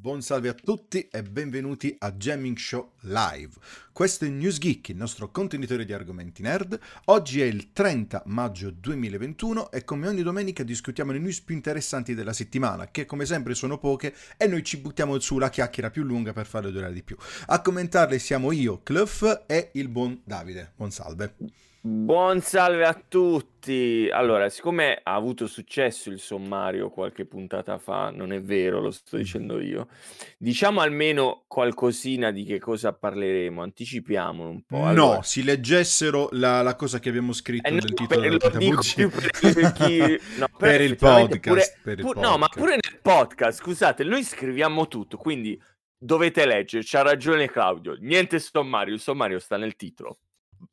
Buon salve a tutti e benvenuti a Jamming Show Live. Questo è News Geek, il nostro contenitore di argomenti nerd. Oggi è il 30 maggio 2021 e come ogni domenica discutiamo le news più interessanti della settimana, che come sempre sono poche e noi ci buttiamo su la chiacchiera più lunga per farle durare di più. A commentarle siamo io, Cluff e il buon Davide. Buon salve. Buon salve a tutti! Allora, siccome ha avuto successo il sommario qualche puntata fa, non è vero, lo sto dicendo io, diciamo almeno qualcosina di che cosa parleremo, anticipiamolo un po'. No, Allora, si leggessero la, la cosa che abbiamo scritto eh, no, nel titolo per, dico più per chi... No, però Per il podcast, pure- per il pu- No, ma podcast. pure nel podcast, scusate, noi scriviamo tutto, quindi dovete leggere, c'ha ragione Claudio, niente sommario, il sommario sta nel titolo.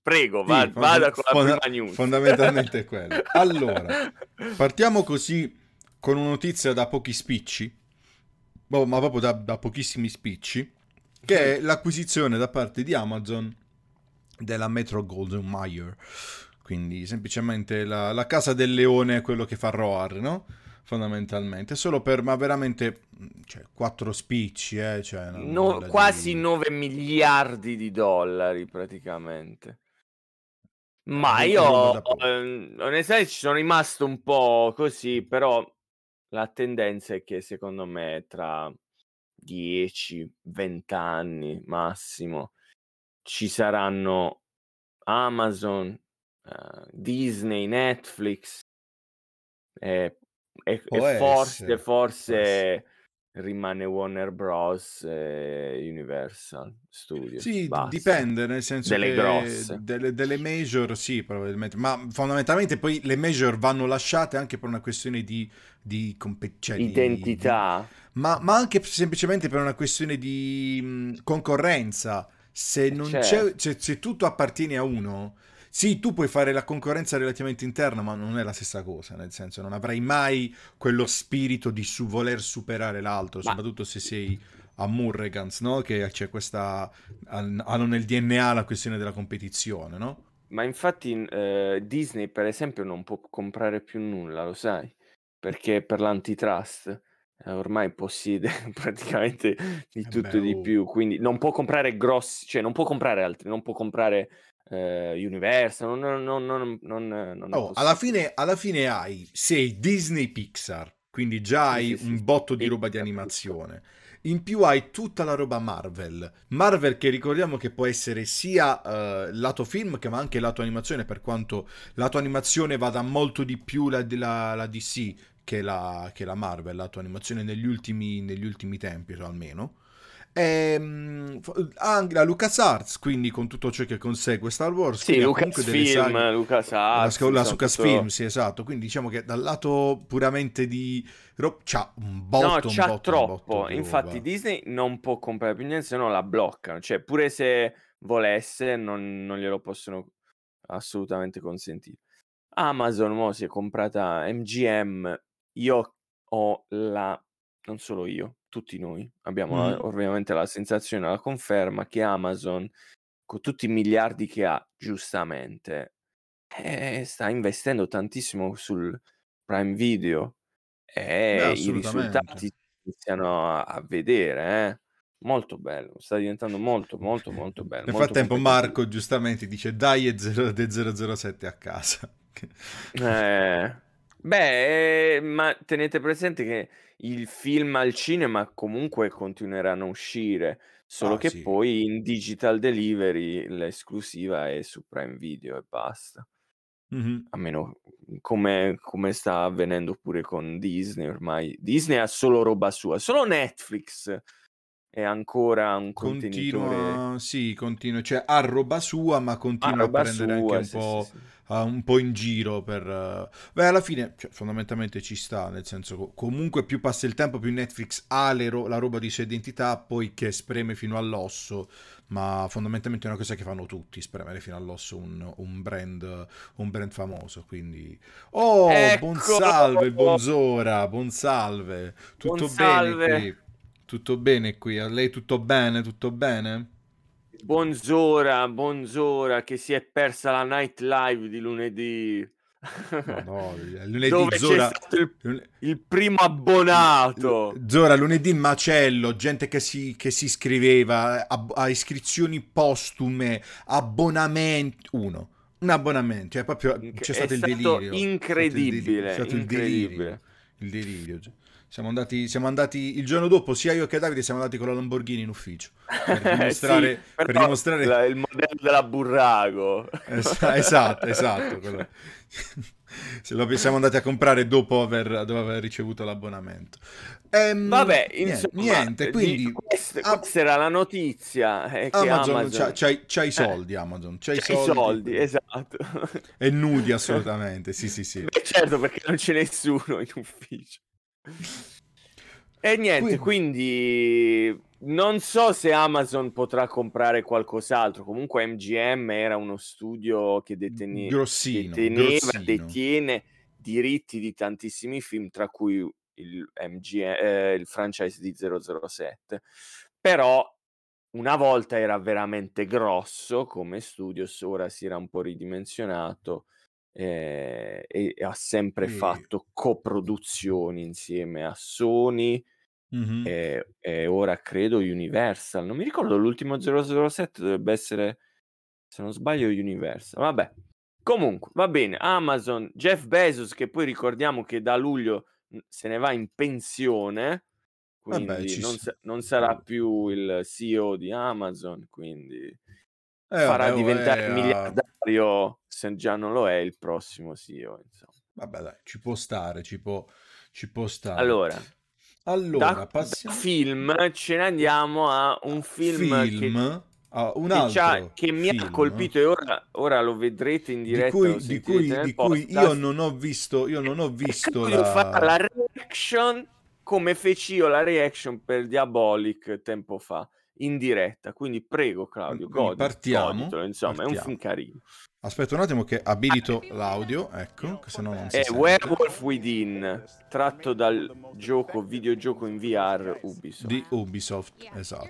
Prego, Sì, va- fond- vada con la prima news. fondamentalmente è quello. Allora, Partiamo così con una notizia da pochi spicci, boh, ma proprio da, da pochissimi spicci, che è l'acquisizione da parte di Amazon della Metro Golden Mayer. Quindi semplicemente la, la casa del leone, quello che fa Roar, no? Fondamentalmente, solo per, ma veramente, cioè, quattro spicci, eh, cioè, non- No- nulla di- quasi 9 miliardi di dollari praticamente. Ma Eh, io roba da poco. eh, onestamente ci sono rimasto un po' così, però la tendenza è che secondo me tra 10, 20 anni massimo ci saranno Amazon, eh, Disney, Netflix e, e- e forse, forse rimane Warner Bros. e Universal Studios. Sì, basta. dipende, nel senso Delle grosse. delle, delle major sì, probabilmente, ma fondamentalmente poi le major vanno lasciate anche per una questione di, di, compe- cioè di- di- Identità. ma, ma anche semplicemente per una questione di mh, concorrenza. Se, Eh, non certo. c'è, se, se tutto appartiene a uno, sì, tu puoi fare la concorrenza relativamente interna, ma non è la stessa cosa, nel senso non avrai mai quello spirito di su- voler superare l'altro, Ma- soprattutto se sei a Murregans, no? Che c'è questa... han- hanno nel DNA la questione della competizione, no? Ma infatti eh, Disney, per esempio, non può comprare più nulla, lo sai? Perché per l'antitrust eh, ormai possiede praticamente di Eh tutto e di oh. più, quindi non può comprare grossi, cioè non può comprare altri, non può comprare eh, Universal, non, non, non, non, Oh, alla fine, alla fine hai, sei Disney Pixar, quindi già Sì, hai sì, sì, un sì. botto di Pixar, roba di animazione. In più hai tutta la roba Marvel. Marvel che ricordiamo che può essere sia eh, lato film che ma anche lato animazione, per quanto lato animazione vada molto di più la, la- la DC che la, che la Marvel, lato animazione negli ultimi, negli ultimi tempi almeno. Ehm, anche la LucasArts, quindi con tutto ciò che consegue Star Wars, Sì, Lucasfilm. La, LucasArts, la insomma, Lucasfilm, tutto... sì, esatto. Quindi diciamo che dal lato puramente di c'ha un No, botto, un c'ha botto, un botto troppo. di Infatti roba. Disney non può comprare più niente, se no la bloccano. Cioè, pure se volesse, non, non glielo possono assolutamente consentire. Amazon mo si è comprata MGM. Io ho la... non solo io, tutti noi abbiamo la- Mhm. ovviamente la sensazione, la conferma che Amazon, con tutti i miliardi che ha, giustamente, eh, sta investendo tantissimo sul Prime Video e i assolutamente. risultati iniziano a, a vedere, eh. Molto bello, sta diventando molto, molto, molto bello, Nel molto frattempo. Marco giustamente dice dai è 0 de 007 a casa. Eh, beh, eh, ma tenete presente che il film al cinema comunque continueranno a uscire, solo Ah che sì. poi in digital delivery l'esclusiva è su Prime Video e basta. Mhm. A meno come, come sta avvenendo pure con Disney ormai. Disney ha solo roba sua, solo Netflix è ancora un contenitore Continua, sì, continua, cioè ha roba sua, ma a continua a prendere anche sua, un sì, sì, po', sì. ah, un po' in giro per... eh, Beh, alla fine, cioè, fondamentalmente ci sta, nel senso, co- comunque più passa il tempo, più Netflix ha ro- la roba di sua identità, poi che spreme fino all'osso, ma fondamentalmente è una cosa che fanno tutti, spremere fino all'osso un, un brand, un brand famoso, quindi... Oh, buon Ecco, salve, il buonzora, buon salve, buon tutto bene salve, qui? Tutto bene qui? A lei tutto bene? Tutto bene? Bonzora, Bonzora che si è persa la night live di lunedì. No, no, lunedì Dove Zora, stato il, il primo abbonato. Zora, lunedì macello, gente che si, che si iscriveva a, a iscrizioni postume, abbonamenti, uno, un abbonamento, cioè proprio c'è stato È il stato delirio. incredibile, C'è stato il incredibile. delirio. Il delirio. Siamo andati, siamo andati il giorno dopo, sia io che Davide siamo andati con la Lamborghini in ufficio per dimostrare, Sì, per dimostrare la- il modello della Burrago. Es- esatto, esatto. quello. Se lo siamo andati a comprare dopo aver, dopo aver ricevuto l'abbonamento. Ehm, Vabbè, niente, insomma, niente, di- quindi questa, ah, questa era la notizia eh, che Amazon, Amazon, c'ha, c'ha i- i soldi, Amazon, c'ha i c'ha i soldi, soldi, esatto. e nudi assolutamente, sì sì sì. Beh, certo, perché non c'è nessuno in ufficio. E niente, quindi non so se Amazon potrà comprare qualcos'altro. Comunque MGM era uno studio che deteni- Grossino, deteneva, grossino. detiene diritti di tantissimi film, tra cui il, MGM, eh, il franchise di 007. Però una volta era veramente grosso come studios, ora si era un po' ridimensionato eh, e, e ha sempre Sì. fatto coproduzioni insieme a Sony Mhm. e, e ora credo Universal. Non mi ricordo l'ultimo 007 dovrebbe essere, se non sbaglio, Universal. Vabbè. Comunque, va bene. Amazon, Jeff Bezos, che poi ricordiamo che da luglio mh, se ne va in pensione, quindi Vabbè, non, sa- non sarà più il CEO di Amazon, quindi Eh, farà vabbè, oh, diventare eh, ah, miliardario se già non lo è il prossimo CEO. Insomma. Vabbè, dai, ci può stare, ci può, ci può stare. Allora, Allora, da, da passiamo film ce ne andiamo a un film, che film, ah, un che, altro che mi ha colpito e ora, ora lo vedrete in di diretta, cui, lo di cui, di cui io non ho visto, io non ho visto la la... reaction come feci io la reaction per Diabolic tempo fa in diretta. Quindi prego Claudio, Quindi godi, partiamo, goditelo, insomma, è un partiamo. film carino. Aspetta un attimo che abilito l'audio, ecco, che se no non si È sente. Werewolf Within, tratto dal gioco videogioco in VR Ubisoft. Di Ubisoft, Yeah, esatto.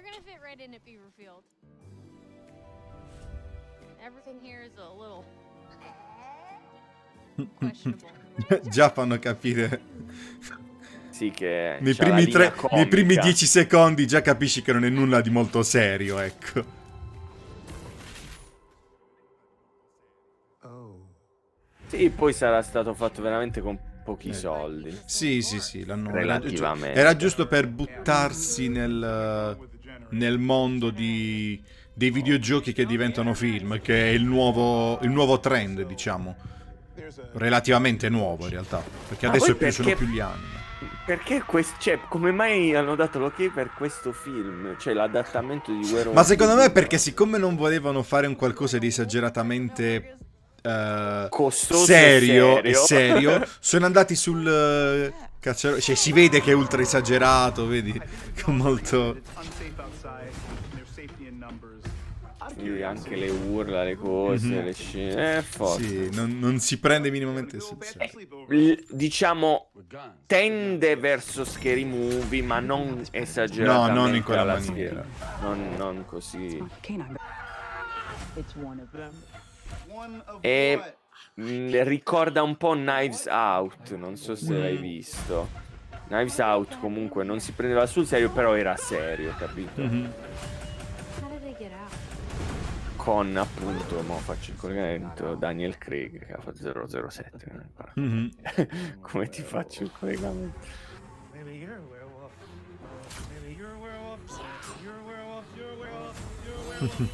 Già fanno capire Sì, che nei primi, tre, nei primi dieci secondi già capisci che non è nulla di molto serio, ecco. Sì, poi sarà stato fatto veramente con pochi Eh. soldi. Sì, sì, sì, l'hanno... Relativamente. era giusto per buttarsi nel, nel mondo di, dei videogiochi che diventano film, che è il nuovo, il nuovo trend, diciamo. Relativamente nuovo in realtà, perché adesso più, sono perché- più gli anni. Perché questo, cioè, come mai hanno dato l'ok per questo film? Cioè, l'adattamento di Werewolf Ma secondo me è perché siccome non volevano fare un qualcosa di esageratamente eh, Costoso e serio e serio. serio, sono andati sul eh, cacciaro- cioè si vede che è ultra esagerato, vedi, con molto Sì, anche le urla, le cose, Mhm. le scene. È forte. sì, non, non si prende minimamente sul serio. Diciamo, tende verso scary movie, ma non esageratamente No, non in quella maniera. Non, non così. E mh, ricorda un po' Knives Out, non so se Mm. l'hai visto. Knives Out comunque non si prendeva sul serio, però era serio, capito? Mhm. Con appunto, mo faccio il collegamento, Daniel Craig che ha fatto 007. non ancora. Mhm. Come ti faccio il collegamento? Maybe you're a werewolf. Maybe you're a werewolf. You're a werewolf. You're a werewolf. You're a werewolf.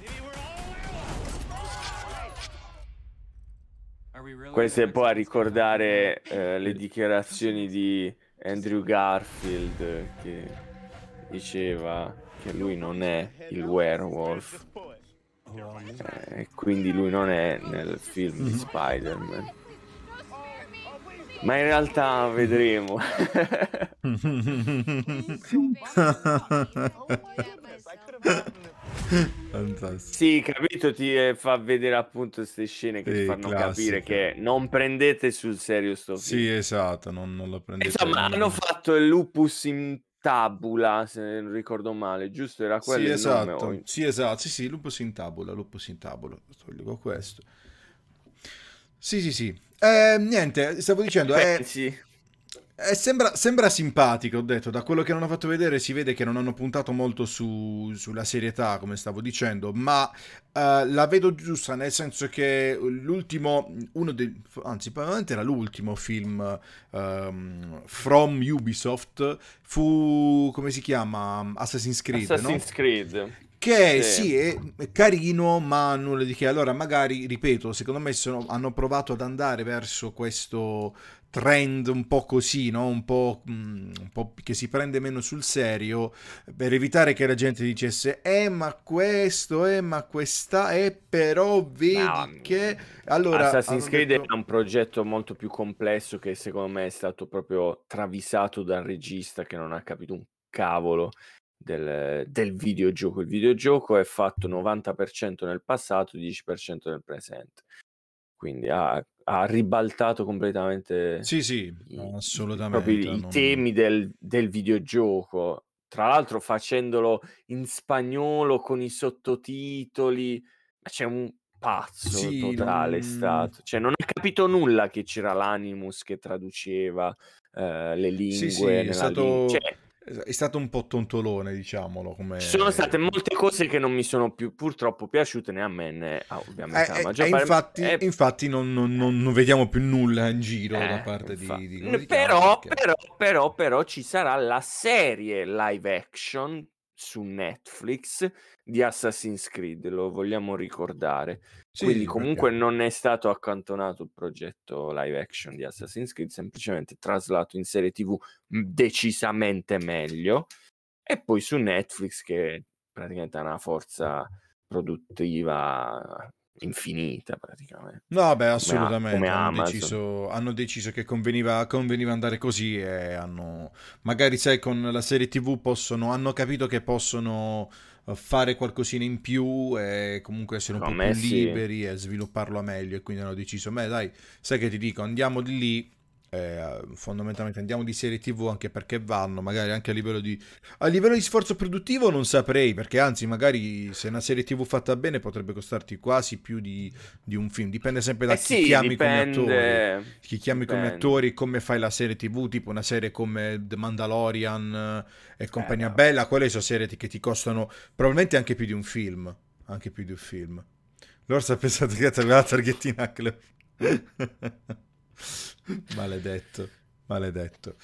Maybe we're all werewolves. Questo è poi a ricordare eh, le dichiarazioni di Andrew Garfield che diceva che lui non è il werewolf e quindi lui non è nel film di Spider-Man. Ma in realtà vedremo. Fantastico. sì, capito, ti eh, fa vedere appunto queste scene che Sì, ti fanno classiche. capire che non prendete sul serio sto film. Sì, esatto, non, non lo prendete. Insomma, hanno fatto il lupus in tabula, se non ricordo male, giusto? Era quello Sì, nome, esatto. o- Sì, esatto. Sì, sì, lupus in tabula, lupus in tabula. Togliamo questo. Sì, sì, sì. Eh, niente, stavo dicendo, Pensi? Eh, sembra, sembra simpatico, ho detto, da quello che non ho fatto vedere si vede che non hanno puntato molto su- sulla serietà, come stavo dicendo, ma eh, la vedo giusta, nel senso che l'ultimo, uno dei, anzi probabilmente era l'ultimo film ehm, from Ubisoft, fu, come si chiama? Assassin's Creed, no? Assassin's Creed. Che Sì. sì, è è carino, ma nulla di che. Allora, magari, ripeto, secondo me sono- hanno provato ad andare verso questo trend un po' così, no? Un po', mm, un po' che si prende meno sul serio, per evitare che la gente dicesse, eh, ma questo, eh, ma questa, eh, però vedi No, che... Allora, Assassin's Creed detto- è un progetto molto più complesso che secondo me è stato proprio travisato dal regista che non ha capito un cavolo del, del videogioco. Il videogioco è fatto 90% nel passato, 10% nel presente. Quindi ha, ha ribaltato completamente Sì, sì, i, i- assolutamente. i non- temi del, del videogioco. Tra l'altro facendolo in spagnolo con i sottotitoli, ma c'è un pazzo Sì, totale è non- stato. Cioè non ha capito nulla che c'era l'Animus che traduceva eh, le lingue Sì, sì, è stato, lingua. Cioè, è stato un po' tontolone, diciamolo, come... ci sono state molte cose che non mi sono più purtroppo piaciute né a me né a, ovviamente Eh, eh, maggior e parte. infatti, Eh, infatti non, non- non- vediamo più nulla in giro da Eh, parte di, infa- di- come si chiama, però, perché- però, però, però ci sarà la serie live action su Netflix di Assassin's Creed, lo vogliamo ricordare. Sì, Quindi comunque perché- non è stato accantonato il progetto live action di Assassin's Creed, semplicemente traslato in serie TV m- decisamente meglio. E poi su Netflix che praticamente ha una forza produttiva infinita praticamente. No, beh, assolutamente. come hanno, deciso, hanno deciso che conveniva, conveniva andare così e hanno... Magari, sai, con la serie TV possono... Hanno capito che possono eh, fare qualcosina in più e comunque essere un po' Secondo più sì. liberi e svilupparlo meglio e quindi hanno deciso, beh dai, sai che ti dico, andiamo di lì, eh, fondamentalmente andiamo di serie TV anche perché vanno, magari anche a livello di... A livello di sforzo produttivo non saprei, perché anzi magari se una serie TV fatta bene potrebbe costarti quasi più di, di un film, dipende sempre da Eh chi sì, chiami come attori. dipende. Chi chiami come dipende. attori, come fai la serie TV, tipo una serie come The Mandalorian eh, e compagnia no. bella, quelle sono serie che ti costano probabilmente anche più di un film, anche più di un film. L'Orsa ha pensato che aveva la targhettina a club. maledetto, maledetto.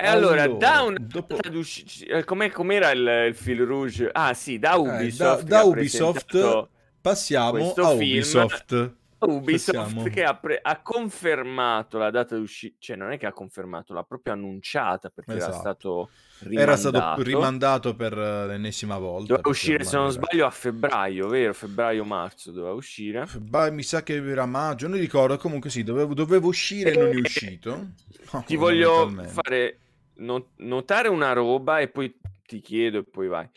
E allora, da una dopo- eh, com'è- com'era il, il fil rouge? Ah sì, da eh, Ubisoft. da, da ha Ubisoft passiamo a film. Ubisoft. Ubisoft Passiamo. che ha, pre- ha confermato la data d'uscita, cioè non è che ha confermato, l'ha proprio annunciata perché era Esatto. stato rimandato. Era stato rimandato per eh, l'ennesima volta. Doveva uscire, se non sbaglio, a febbraio, vero? Febbraio-marzo doveva uscire. Bah, mi sa che era maggio, non ricordo. Comunque sì, dovevo, dovevo uscire e non è Eh, uscito. No, Ti voglio fare no- notare una roba e poi ti chiedo e poi vai.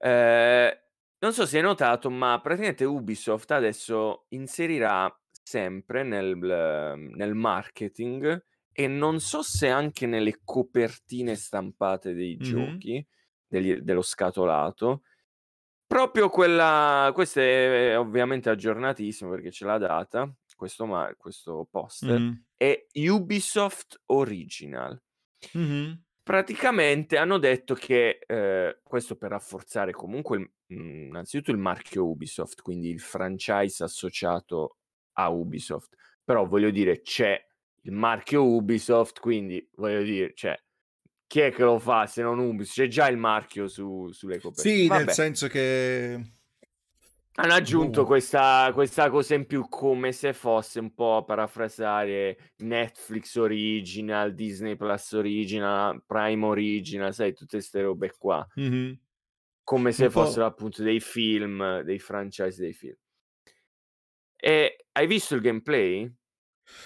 Eh, non so se hai notato, ma praticamente Ubisoft adesso inserirà sempre nel, nel marketing e non so se anche nelle copertine stampate dei Mhm. giochi, degli- dello scatolato, proprio quella, questo è ovviamente aggiornatissimo perché c'è la data, questo, ma- questo poster, Mhm. è Ubisoft Original. Mhm. Praticamente hanno detto che eh, questo per rafforzare comunque il- mh, innanzitutto il marchio Ubisoft, quindi il franchise associato a Ubisoft. Però voglio dire, c'è il marchio Ubisoft, quindi voglio dire, cioè, chi è che lo fa se non Ubisoft? C'è già il marchio su- sulle copertine. Sì, nel Vabbè. senso che... Hanno aggiunto Boh. questa, questa cosa in più come se fosse un po' a parafrasare Netflix Original, Disney Plus Original, Prime Original, sai, tutte queste robe qua. Mhm. Come se Un po'. fossero appunto dei film, dei franchise dei film. E hai visto il gameplay?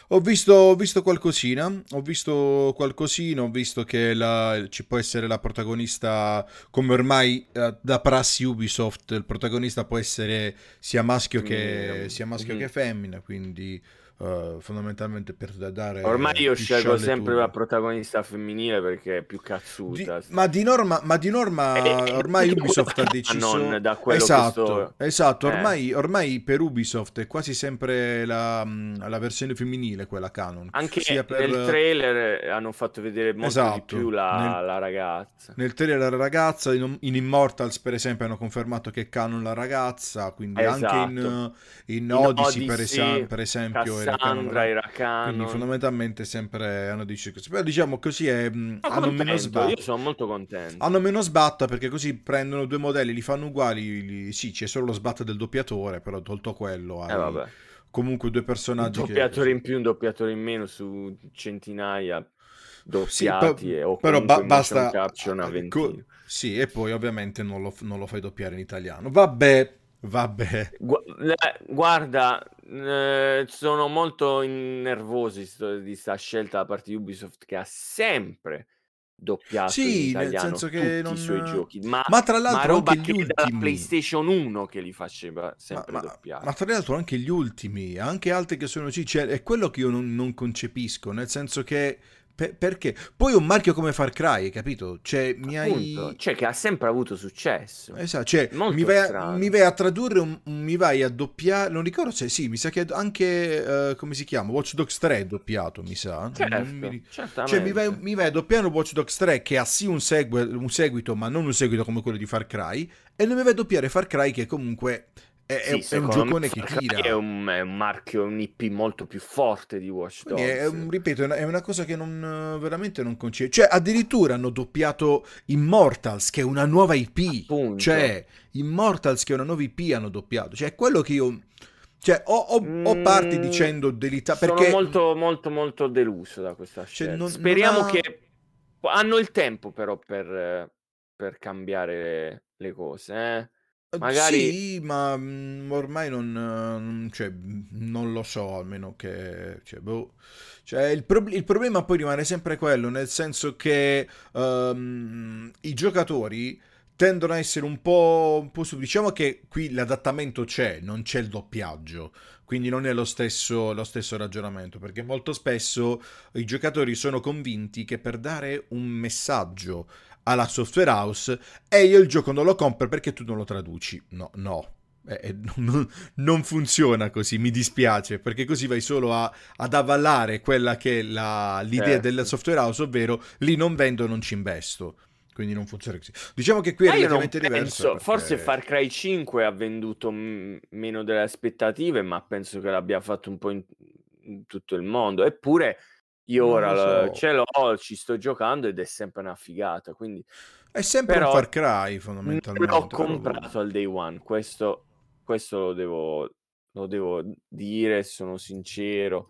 Ho visto, ho visto qualcosina, ho visto qualcosina, ho visto che la- ci può essere la protagonista, come ormai eh, da prassi Ubisoft, il protagonista può essere sia maschio che, Femminile. sia maschio Mhm. che femmina, quindi eh, fondamentalmente per dare Ormai io scelgo sempre tue. la protagonista femminile perché è più Di- cazzuta. ma di norma, ma di norma E- e ormai Ubisoft ha deciso canon da quello esatto, sto- esatto, Eh. ormai, ormai per Ubisoft è quasi sempre la, la versione femminile quella canon, Anche sia per- nel trailer hanno fatto vedere molto Esatto, di più la, nel- la ragazza. Nel trailer la ragazza, in, in Immortals per esempio hanno confermato che è canon la ragazza, quindi anche in, Esatto. in In Odyssey, per, Odyssey, per esempio canon Cassandra era quindi canon. fondamentalmente sempre hanno deciso così. Però diciamo così è, Sono hanno meno contento, sbatta. io sono molto contento. Hanno meno sbatta perché così prendono due modelli, li fanno uguali. li- sì, c'è solo lo sbatta del doppiatore, però tolto quello hai Eh vabbè. comunque due Un personaggi che... doppiatore in più, un doppiatore in meno su centinaia Sì, doppiati pe- e- o però ba- basta... motion capture una co- ventina. sì, e poi ovviamente non lo, non lo fai doppiare in italiano. Vabbè, vabbè. Gu- eh, guarda, eh, sono molto nervoso di, sto- di sta scelta da parte di Ubisoft che ha sempre doppiato Sì, nel senso che tutti non- i suoi giochi, ma, Ma tra ma l'altro roba anche gli ultimi... PlayStation 1 che li faceva Ma, sempre ma- doppiare. ma tra l'altro anche gli ultimi, anche altri che sono sì, cioè, è quello che io non, non concepisco, nel senso che per- perché? Poi un marchio come Far Cry, capito? Cioè, mi Appunto, hai cioè che ha sempre avuto successo. Esatto, cioè mi vai, a, mi vai a tradurre, un- mi vai a doppiare, non ricordo se sì, mi sa che anche, eh, come si chiama, Watch Dogs 3 è doppiato, mi sa. Certo, mi. Cioè mi vai, mi vai a doppiare Watch Dogs 3 che ha sì un, segue- un seguito, ma non un seguito come quello di Far Cry, e non mi vai a doppiare Far Cry che comunque è, Sì, è un giocone che tira. È un, è un marchio, un IP molto più forte di Watch Dogs. È, un- ripeto, è una, è una cosa che non, veramente non concede. Cioè, addirittura hanno doppiato Immortals, che è una nuova IP. Appunto. Cioè, Immortals, che è una nuova IP, hanno doppiato. Cioè, è quello che io... Cioè, ho, ho- ho parti Mm, dicendo delita Sono perché... molto, molto, molto deluso da questa scelta. non- Speriamo non ha- che hanno il tempo, però, per, per cambiare le cose. eh. Magari Sì, ma mm, ormai non, cioè, non lo so, almeno che... Cioè, boh. Cioè, il, prob- il problema poi rimane sempre quello, nel senso che ehm, i giocatori tendono a essere un po', un po' su... Diciamo che qui l'adattamento c'è, non c'è il doppiaggio, quindi non è lo stesso, lo stesso ragionamento, perché molto spesso i giocatori sono convinti che per dare un messaggio alla software house e io il gioco non lo compro perché tu non lo traduci. No, no. Eh, eh, non, non funziona così, mi dispiace, perché così vai solo a- ad avallare quella che è la- l'idea Certo. della software house, ovvero lì non vendo, non ci investo. Quindi non funziona così. Diciamo che qui è Eh, relativamente diverso. perché- forse Far Cry 5 ha venduto mm, meno delle aspettative, ma penso che l'abbia fatto un po' in, in tutto il mondo. Eppure io Non ora so. ce l'ho, ci sto giocando ed è sempre una figata. Quindi È sempre però un Far Cry, non fondamentalmente. l'ho però- comprato al day one. Questo, questo lo devo, lo devo dire, sono sincero.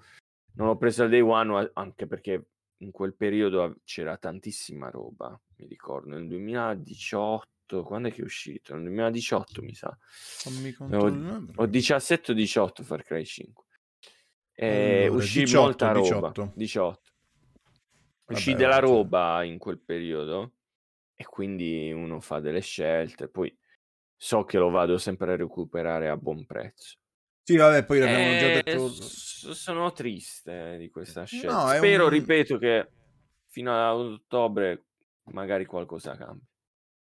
Non l'ho preso al day one anche perché in quel periodo av- c'era tantissima roba. Mi ricordo nel 2018, quando è che è uscito? Nel 2018 mi sa. Fammi Ho, controllare. ho 17 o 18 Far Cry 5. E Allora, uscì 18, molta roba. 18. 18. Uscì Vabbè, della roba in quel periodo e quindi uno fa delle scelte. Poi so che lo vado sempre a recuperare a buon prezzo. Sì, vabbè, poi l'abbiamo già Eh, detto. s- sono triste di questa No, scelta. è Spero, un- ripeto, che fino a ottobre magari qualcosa cambi.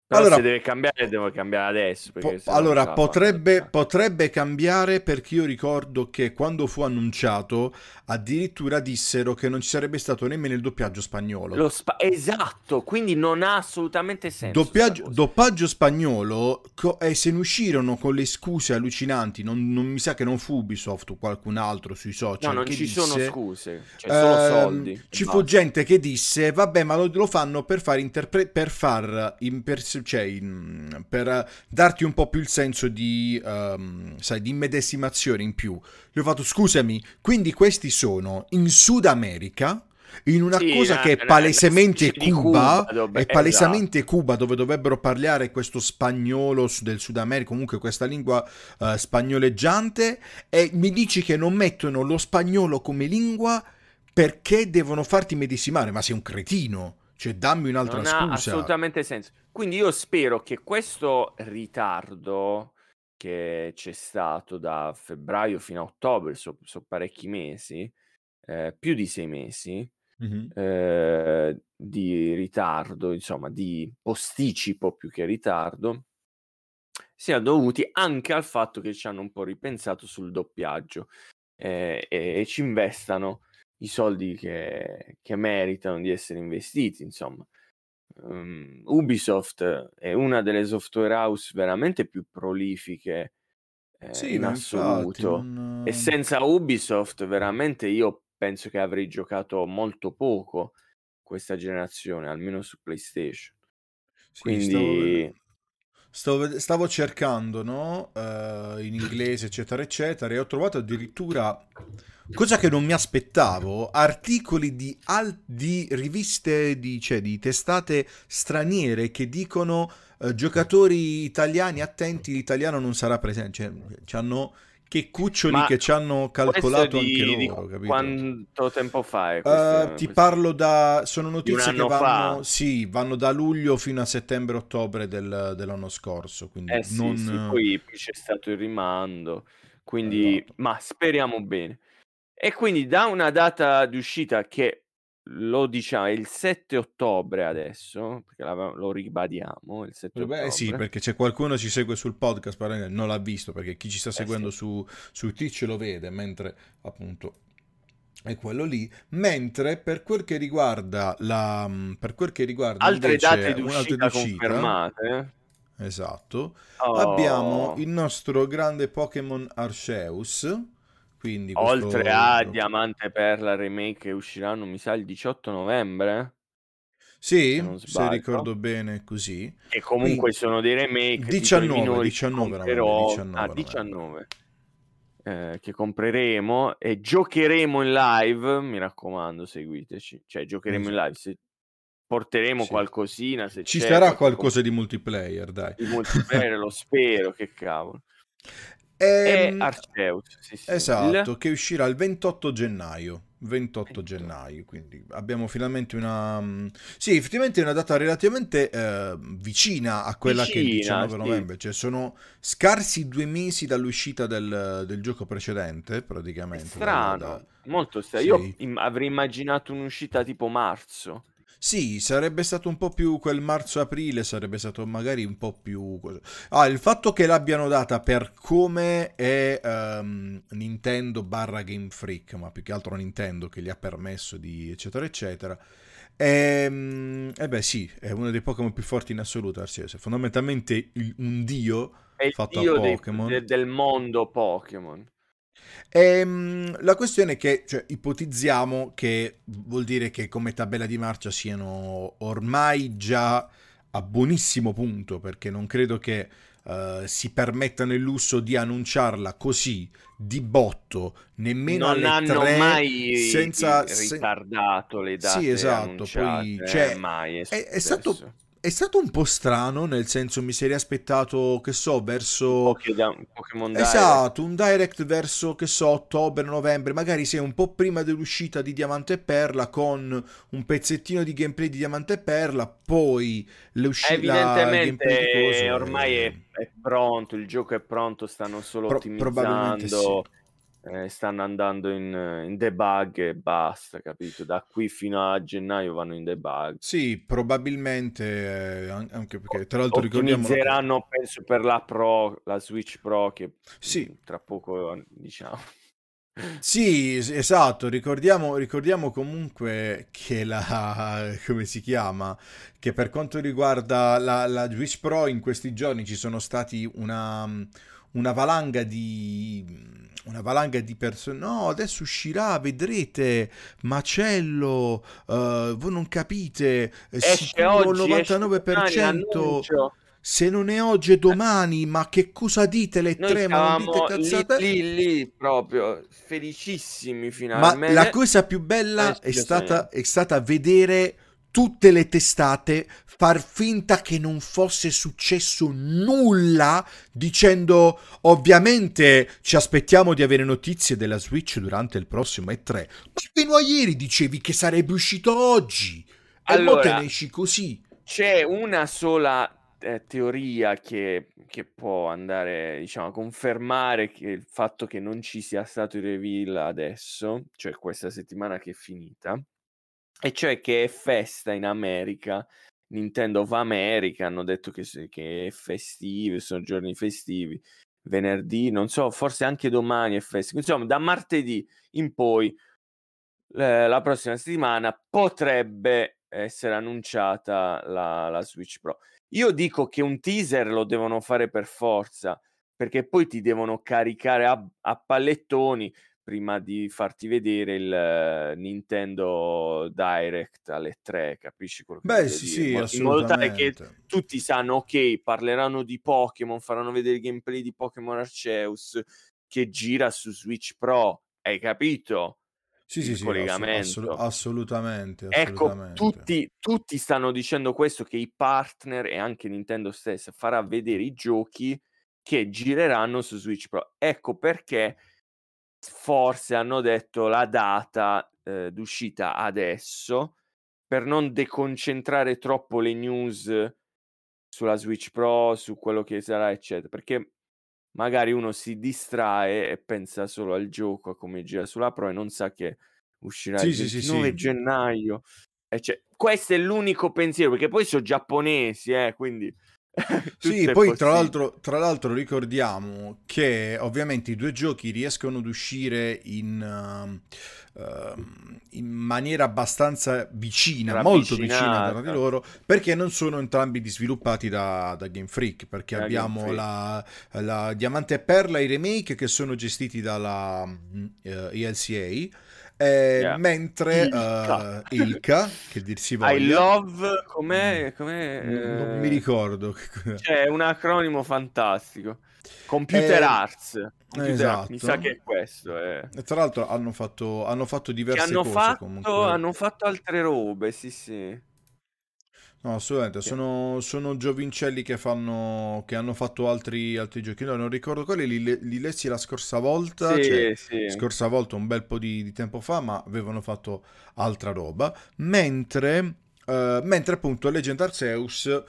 Però Allora- se deve cambiare, deve cambiare adesso. Po- no non allora, potrebbe, potrebbe cambiare perché io ricordo che quando fu annunciato addirittura dissero che non ci sarebbe stato nemmeno il doppiaggio spagnolo. Lo spa- esatto, quindi non ha assolutamente senso. Doppiaggio, doppiaggio spagnolo co- e se ne uscirono con le scuse allucinanti, non, non mi sa che non fu Ubisoft o qualcun altro sui no, social non che ci sono disse, scuse, cioè solo ehm, soldi. Ci fu gente che disse: Vabbè, ma lo, lo fanno per far, interpre- per, far pers- cioè, per darti un po' più il senso di, ehm, sai, di immedesimazione in più. Gli ho fatto: Scusami, quindi questi sono in Sud America. In una Sì, cosa che è palesemente una specie di Cuba, Cuba, dove- è palesemente esatto. Cuba dove dovrebbero parlare questo spagnolo del Sud America, comunque questa lingua eh, spagnoleggiante, e mi dici che non mettono lo spagnolo come lingua perché devono farti medesimare, ma sei un cretino, cioè dammi un'altra non ha scusa. assolutamente senso. Quindi io spero che questo ritardo che c'è stato da febbraio fino a ottobre, so, so parecchi mesi, eh, più di sei mesi, Mhm. eh, di ritardo, insomma, di posticipo più che ritardo, siano dovuti anche al fatto che ci hanno un po' ripensato sul doppiaggio eh, e, e ci investano i soldi che, che meritano di essere investiti, insomma. Um, Ubisoft è una delle software house veramente più prolifiche eh, Sì, in ma infatti assoluto. non... E senza Ubisoft, veramente io penso che avrei giocato molto poco questa generazione, almeno su PlayStation. Sì, Quindi, stavo stavo cercando, no? Eh, in inglese, eccetera, eccetera, e ho trovato addirittura, cosa che non mi aspettavo, articoli di, al- di riviste, di, cioè di testate straniere che dicono eh, giocatori italiani attenti, l'italiano non sarà presente. Cioè, c'hanno che cuccioli ma che ci hanno calcolato di, anche loro, capito? quanto tempo fa è Eh, questa, ti questa- parlo da... Sono notizie che anno vanno... Sì, vanno da luglio fino a settembre-ottobre del- dell'anno scorso, quindi Eh sì, non... sì, poi, poi c'è stato il rimando, quindi, Esatto. ma speriamo bene. E quindi da una data di uscita che lo diciamo è il 7 ottobre adesso, perché lo ribadiamo, il 7 Beh, sì, ottobre. perché c'è qualcuno che ci segue sul podcast, però non l'ha visto, perché chi ci sta Eh seguendo sì. su, su Twitch lo vede, mentre appunto è quello lì. Mentre per quel che riguarda la... per quel che riguarda Altre date di uscita confermate. esatto, abbiamo Oh, il nostro grande Pokémon Arceus, quindi questo oltre a. Diamante Perla remake che usciranno, mi sa, il 18 novembre, Sì, se se ricordo bene così. Che comunque Quindi sono dei remake, titoli 19, minori che 19 novembre, comprerò. 19 Ah, novembre. 19. eh, che compreremo e giocheremo in live. Mi raccomando, seguiteci. Cioè, giocheremo in Esatto. live. Se porteremo Sì. qualcosina, se Ci sarà qualche com- qualcosa di multiplayer, dai. di multiplayer, lo spero. Che cavolo. E Ehm, Arceus, sì, sì. Il... esatto, che uscirà il 28 gennaio. 28 28. gennaio, quindi abbiamo finalmente una... mm, Sì, effettivamente è una data relativamente eh, vicina a quella che è il Vicina, 19 sì. novembre, cioè sono scarsi due mesi dall'uscita del, del gioco precedente, È praticamente. dal- strano, da- molto strano. Io Sì. im- avrei immaginato un'uscita tipo marzo. Sì, sarebbe stato un po' più quel marzo-aprile, sarebbe stato magari un po' più... Ah, il fatto che l'abbiano data per come è ehm, Nintendo barra Game Freak, ma più che altro Nintendo che gli ha permesso di eccetera eccetera. Ehm, E, beh sì, è uno dei Pokémon più forti in assoluto, Arceus. È fondamentalmente il- un dio È fatto dio a Pokémon. de- del mondo Pokémon. Ehm, la questione è che, cioè, ipotizziamo che vuol dire che come tabella di marcia siano ormai già a buonissimo punto, perché non credo che eh, si permettano il lusso di annunciarla così di botto, nemmeno non alle hanno 3 mai senza... ri- se- ritardato le date Sì, esatto, poi cioè, mai è, è, è stato. È stato un po' strano, nel senso mi sarei aspettato, che so, verso... Da- Pokémon. Esatto, un direct verso, che so, ottobre, novembre, magari sei un po' prima dell'uscita di Diamante e Perla con un pezzettino di gameplay di Diamante e Perla, poi l'uscita Evidentemente ormai è, è pronto, il gioco è pronto, stanno solo Pro- probabilmente ottimizzando, eh, stanno andando in, in debug e basta, capito? Da qui fino a gennaio vanno in debug. Sì, probabilmente, eh, an- anche perché tra l'altro ricordiamo... Ottimizzeranno, penso, per la Pro, la Switch Pro che Sì. mm, tra poco diciamo. Sì, es- esatto, ricordiamo, ricordiamo comunque che la, come si chiama, che per quanto riguarda la, la Switch Pro in questi giorni ci sono stati una, una valanga di, una valanga di persone, no, adesso uscirà, vedrete, macello, eh, voi non capite, eh, Esce oggi, esce domani, 99%, annuncio. se non è oggi è domani, ma che cosa dite le Noi tre, ma non dite stavamo lì, cazzate? lì, lì, proprio felicissimi Ma finalmente. la cosa più bella Eh, è stata, è stata vedere tutte le testate far finta che non fosse successo nulla, dicendo ovviamente ci aspettiamo di avere notizie della Switch durante il prossimo E3. Ma fino a ieri dicevi che sarebbe uscito oggi. E mo te Allora, ne esci così. c'è una sola eh, teoria che, che può andare, diciamo, a confermare che il fatto che non ci sia stato il reveal adesso, cioè questa settimana che è finita, e cioè che è festa in America. Nintendo of America hanno detto che, che è festivo, sono giorni festivi. Venerdì, non so, forse anche domani è festivo. Insomma, da martedì in poi, eh, la prossima settimana, potrebbe essere annunciata la, la Switch Pro. Io dico che un teaser lo devono fare per forza, perché poi ti devono caricare a, a pallettoni prima di farti vedere il Nintendo Direct alle 3, capisci quello che Beh, sì, dire? sì, In modo- tale che tutti sanno, ok, parleranno di Pokémon, faranno vedere il gameplay di Pokémon Arceus che gira su Switch Pro, hai capito? Sì, sì, sì, collegamento. assolut- assolutamente, Ecco, assolutamente. tutti, tutti stanno dicendo questo, che i partner e anche Nintendo stessa farà vedere i giochi che gireranno su Switch Pro. Ecco perché forse hanno detto la data eh, d'uscita adesso per non deconcentrare troppo le news sulla Switch Pro, su quello che sarà, eccetera. Perché magari uno si distrae e pensa solo al gioco, a come gira sulla Pro e non sa che uscirà Sì, il sì, sì, 29 sì. gennaio. E cioè, questo è l'unico pensiero, perché poi sono giapponesi, eh, quindi... Sì, poi tra l'altro, tra l'altro ricordiamo che ovviamente i due giochi riescono ad uscire in, ehm, ehm, in maniera abbastanza vicina, molto vicina tra di loro, perché non sono entrambi sviluppati da, da Game Freak, perché Da abbiamo Freak. la, la Diamante e Perla e i remake che sono gestiti dalla mm, eh, ELCA. Eh, Yeah. mentre Ilka. eh, Ilka, che dir si I voglia, love, com'è? com'è non, non eh, mi ricordo C'è un acronimo fantastico. Computer Eh, Arts. Computer Arts, Mi sa esatto. che è questo. eh. E tra l'altro hanno fatto, hanno fatto diverse hanno cose fatto, hanno fatto altre robe, sì, sì. No, assolutamente, Sì. sono, sono giovincelli che fanno, che hanno fatto altri, altri giochi. No, non ricordo quali, li, li lessi la scorsa volta, Sì, cioè, sì. scorsa volta un bel po' di, di tempo fa, ma avevano fatto altra roba. Mentre, eh, mentre appunto Legend Arceus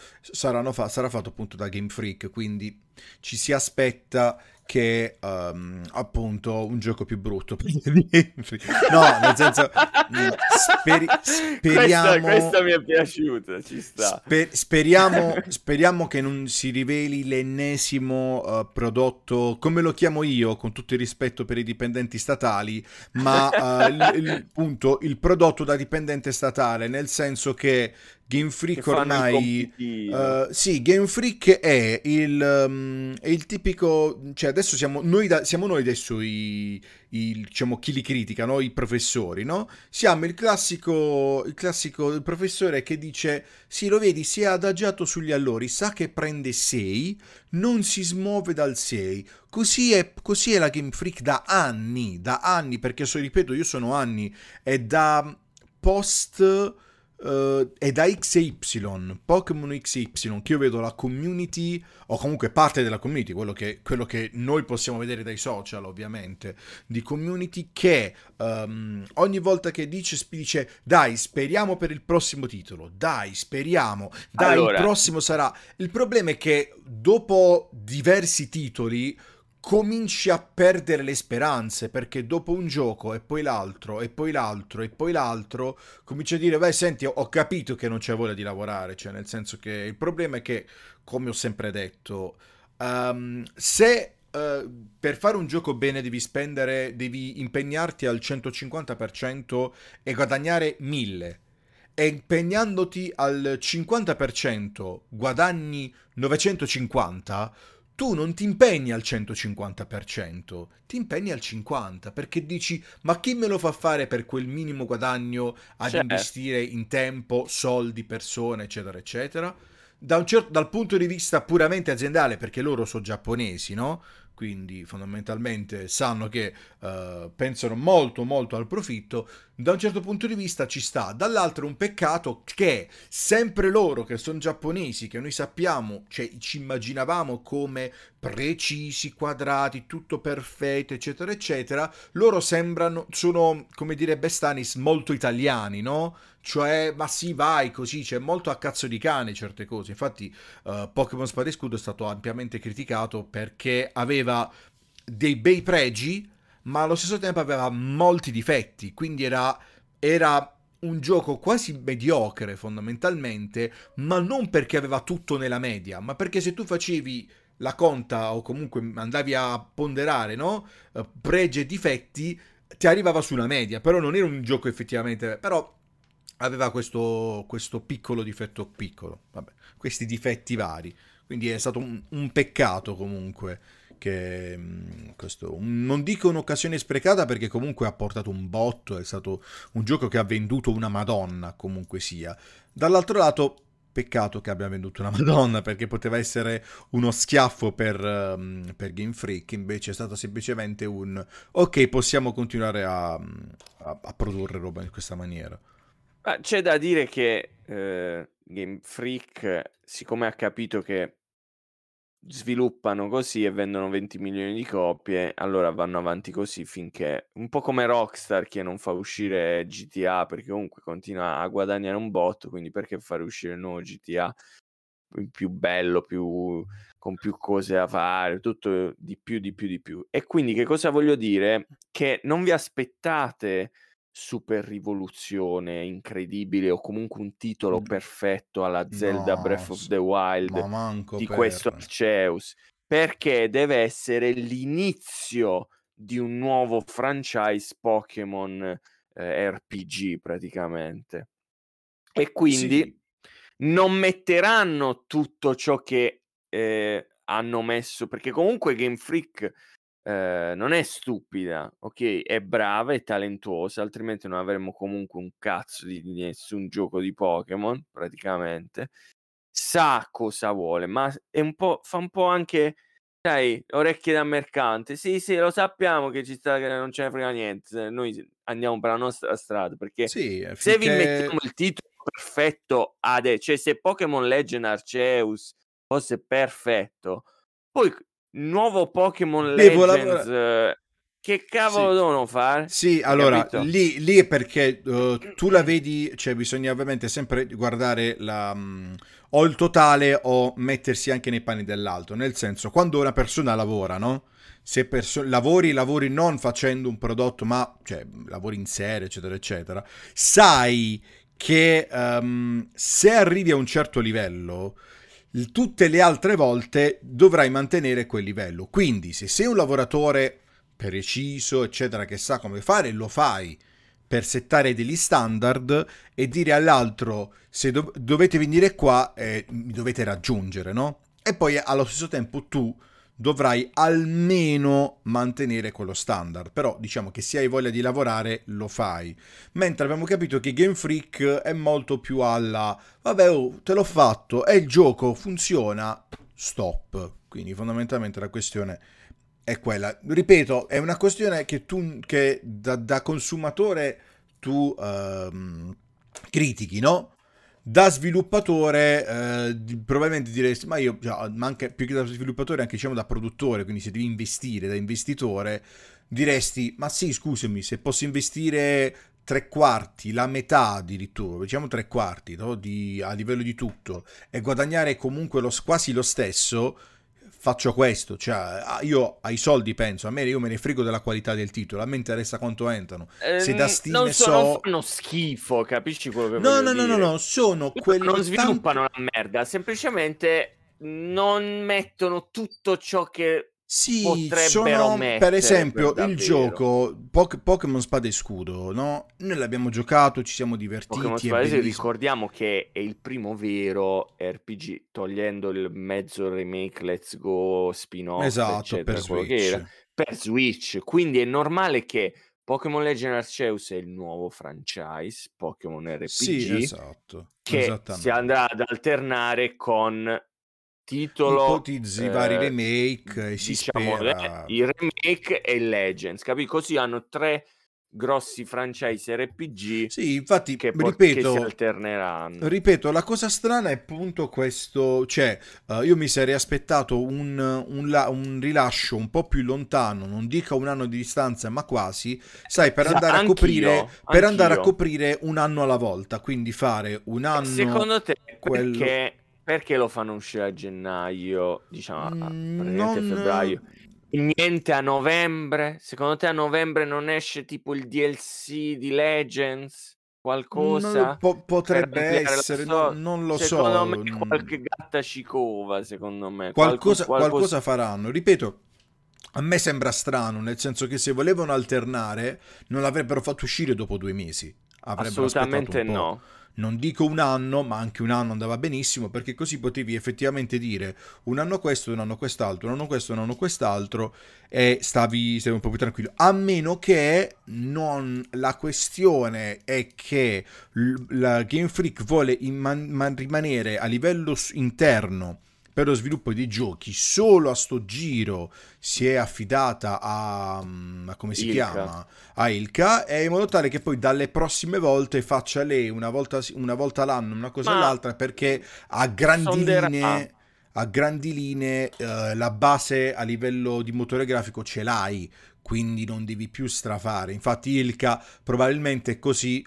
fa- sarà fatto appunto da Game Freak, quindi ci si aspetta che ehm, appunto un gioco più brutto. No, nel senso, mm, speri- speriamo... Questa, questa mi è piaciuta, ci sta. Spe- speriamo, speriamo che non si riveli l'ennesimo eh, prodotto, come lo chiamo io, con tutto il rispetto per i dipendenti statali, ma eh, il, il- appunto il prodotto da dipendente statale, nel senso che Game Freak ormai... eh, sì, Game Freak è il, um, è il tipico, cioè adesso siamo noi, da- siamo noi adesso i, i, diciamo, chi li critica, no? I professori, no? Siamo il classico, il classico professore che dice, sì, lo vedi, si è adagiato sugli allori, sa che prende 6, non si smuove dal 6. Così è, così è la Game Freak da anni, da anni, perché so, ripeto, io sono anni, è da post... eh, è da XY, Pokémon XY, che io vedo la community, o comunque parte della community, quello che, quello che noi possiamo vedere dai social ovviamente, di community che ehm, ogni volta che dice, dice dai speriamo per il prossimo titolo, dai speriamo, dai Allora- il prossimo sarà. Il problema è che dopo diversi titoli cominci a perdere le speranze perché dopo un gioco e poi l'altro e poi l'altro e poi l'altro cominci a dire beh senti ho capito che non c'è voglia di lavorare cioè nel senso che il problema è che come ho sempre detto ehm, se eh, per fare un gioco bene devi spendere devi impegnarti al 150% e guadagnare 1000 e impegnandoti al 50% guadagni 950 tu non ti impegni al 150%, ti impegni al 50% perché dici ma chi me lo fa fare per quel minimo guadagno ad Certo. investire in tempo, soldi, persone, eccetera, eccetera. Da un certo- dal punto di vista puramente aziendale, perché loro sono giapponesi, no? Quindi fondamentalmente sanno che eh, pensano molto molto al profitto, da un certo punto di vista ci sta, dall'altro è un peccato che sempre loro che sono giapponesi, che noi sappiamo, cioè ci immaginavamo come precisi, quadrati, tutto perfetto, eccetera, eccetera, loro sembrano, sono, come direbbe Stanis, molto italiani, no? Cioè, ma sì, vai così, c'è molto a cazzo di cane certe cose. Infatti, uh, Pokémon Spada e Scudo è stato ampiamente criticato perché aveva dei bei pregi, ma allo stesso tempo aveva molti difetti, quindi era, era un gioco quasi mediocre fondamentalmente, ma non perché aveva tutto nella media, ma perché se tu facevi la conta o comunque andavi a ponderare, no? Uh, pregi e difetti, ti arrivava sulla media, però non era un gioco effettivamente, però aveva questo, questo piccolo difetto piccolo, vabbè, questi difetti vari, quindi è stato un, un peccato comunque che mm, questo, non dico un'occasione sprecata perché comunque ha portato un botto, è stato un gioco che ha venduto una madonna comunque sia. Dall'altro lato Peccato che abbia venduto una Madonna perché poteva essere uno schiaffo per, um, per Game Freak, invece è stato semplicemente un ok, possiamo continuare a, a, a produrre roba in questa maniera. Ma c'è da dire che eh, Game Freak, siccome ha capito che sviluppano così e vendono 20 milioni di copie, allora vanno avanti così finché un po' come Rockstar che non fa uscire GTA perché comunque continua a guadagnare un botto, quindi perché fare uscire il nuovo GTA più bello, più con più cose da fare, tutto di più, di più, di più. E quindi che cosa voglio dire? Che non vi aspettate super rivoluzione incredibile o comunque un titolo perfetto alla Zelda No, Breath of the Wild ma di per... questo Arceus perché deve essere l'inizio di un nuovo franchise Pokémon eh, RPG praticamente. E quindi Sì, non metteranno tutto ciò che eh, hanno messo perché comunque Game Freak eh, non è stupida, ok? È brava e talentuosa, altrimenti non avremmo comunque un cazzo di, di nessun gioco di Pokémon, praticamente. Sa cosa vuole, ma è un po', fa un po' anche, sai, orecchie da mercante. Sì, sì, lo sappiamo che ci sta, che non ce ne frega niente. Noi andiamo per la nostra strada perché sì, se vi mettiamo finché... il titolo perfetto adesso, cioè se Pokémon Legend Arceus fosse perfetto, poi nuovo Pokémon Devo Legends, lavorare... eh, che cavolo Sì. devono fare? Sì, allora, lì, lì è perché uh, tu la vedi, cioè bisogna ovviamente sempre guardare la, mm, o il totale o mettersi anche nei panni dell'altro, nel senso, quando una persona lavora, no? Se perso- lavori, lavori non facendo un prodotto, ma cioè, lavori in serie, eccetera, eccetera, sai che um, se arrivi a un certo livello, tutte le altre volte dovrai mantenere quel livello. Quindi, se sei un lavoratore preciso, eccetera, che sa come fare, lo fai per settare degli standard e dire all'altro se do- dovete venire qua eh, mi dovete raggiungere, no? E poi allo stesso tempo tu dovrai almeno mantenere quello standard, però diciamo che se hai voglia di lavorare lo fai. Mentre abbiamo capito che Game Freak è molto più alla vabbè, oh, te l'ho fatto, è il gioco, funziona, stop. Quindi fondamentalmente la questione è quella. Ripeto, è una questione che tu, che da, da consumatore tu ehm, critichi, no? Da sviluppatore eh, probabilmente diresti, ma io, già, ma anche più che da sviluppatore, anche diciamo da produttore, quindi se devi investire da investitore, diresti, ma sì, scusami, se posso investire tre quarti, la metà addirittura, diciamo tre quarti no? di, a livello di tutto, e guadagnare comunque lo, quasi lo stesso, faccio questo, cioè io ai soldi penso, a me io me ne frego della qualità del titolo, a me interessa quanto entrano. Se da Ehm, Steam non, ne so, non so... fanno schifo, capisci quello che No, no, no, no, no, sono quelli non sviluppano la merda, semplicemente non mettono tutto ciò che Sì, sono per esempio il gioco Poc- Pokémon Spada e Scudo, no? Noi l'abbiamo giocato, ci siamo Pokémon divertiti, è Spada bellissimo. ricordiamo che è il primo vero RPG, togliendo il mezzo remake Let's Go, spin-off, Esatto, eccetera, per Switch. per Switch. Quindi è normale che Pokémon Legend Arceus è il nuovo franchise Pokémon RPG Sì, esatto, che si andrà ad alternare con titolo Ipotizzi vari eh, remake e si diciamo eh, spera... il remake e Legends, capì? Così hanno tre grossi franchise RPG Sì, infatti, che, po- che si ripeto, alterneranno. ripeto, la cosa strana è appunto questo, cioè, eh, io mi sarei aspettato un, un la- un rilascio un po' più lontano, non dico un anno di distanza, ma quasi, sai, per andare a anch'io, coprire, per andare a coprire un anno alla volta, quindi fare un anno... Secondo te quello- perché, perché lo fanno uscire a gennaio, diciamo a Mm, non- febbraio? Niente a novembre? Secondo te a novembre non esce tipo il DLC di Legends? Qualcosa? Po- potrebbe essere, storia? non, non lo secondo so. me mm, qualche gatta cicova, secondo me. qualcosa, Qualco- qualcosa faranno. Ripeto, a me sembra strano, nel senso che se volevano alternare, non l'avrebbero fatto uscire dopo due mesi. Avrebbero Assolutamente un po'. No. Non dico un anno, ma anche un anno andava benissimo, perché così potevi effettivamente dire un anno questo, un anno quest'altro, un anno questo, un anno quest'altro, e stavi, stavi un po' più tranquillo. A meno che non la questione è che la Game Freak vuole imman- man- rimanere a livello interno per lo sviluppo di giochi solo a sto giro si è affidata a, mm, a come si Ilka. chiama? A Ilka e in modo tale che poi dalle prossime volte faccia lei una volta, una volta l'anno una cosa Ma e l'altra perché a grandi linee a grandi linee eh, la base a livello di motore grafico ce l'hai quindi non devi più strafare. Infatti Ilka probabilmente è così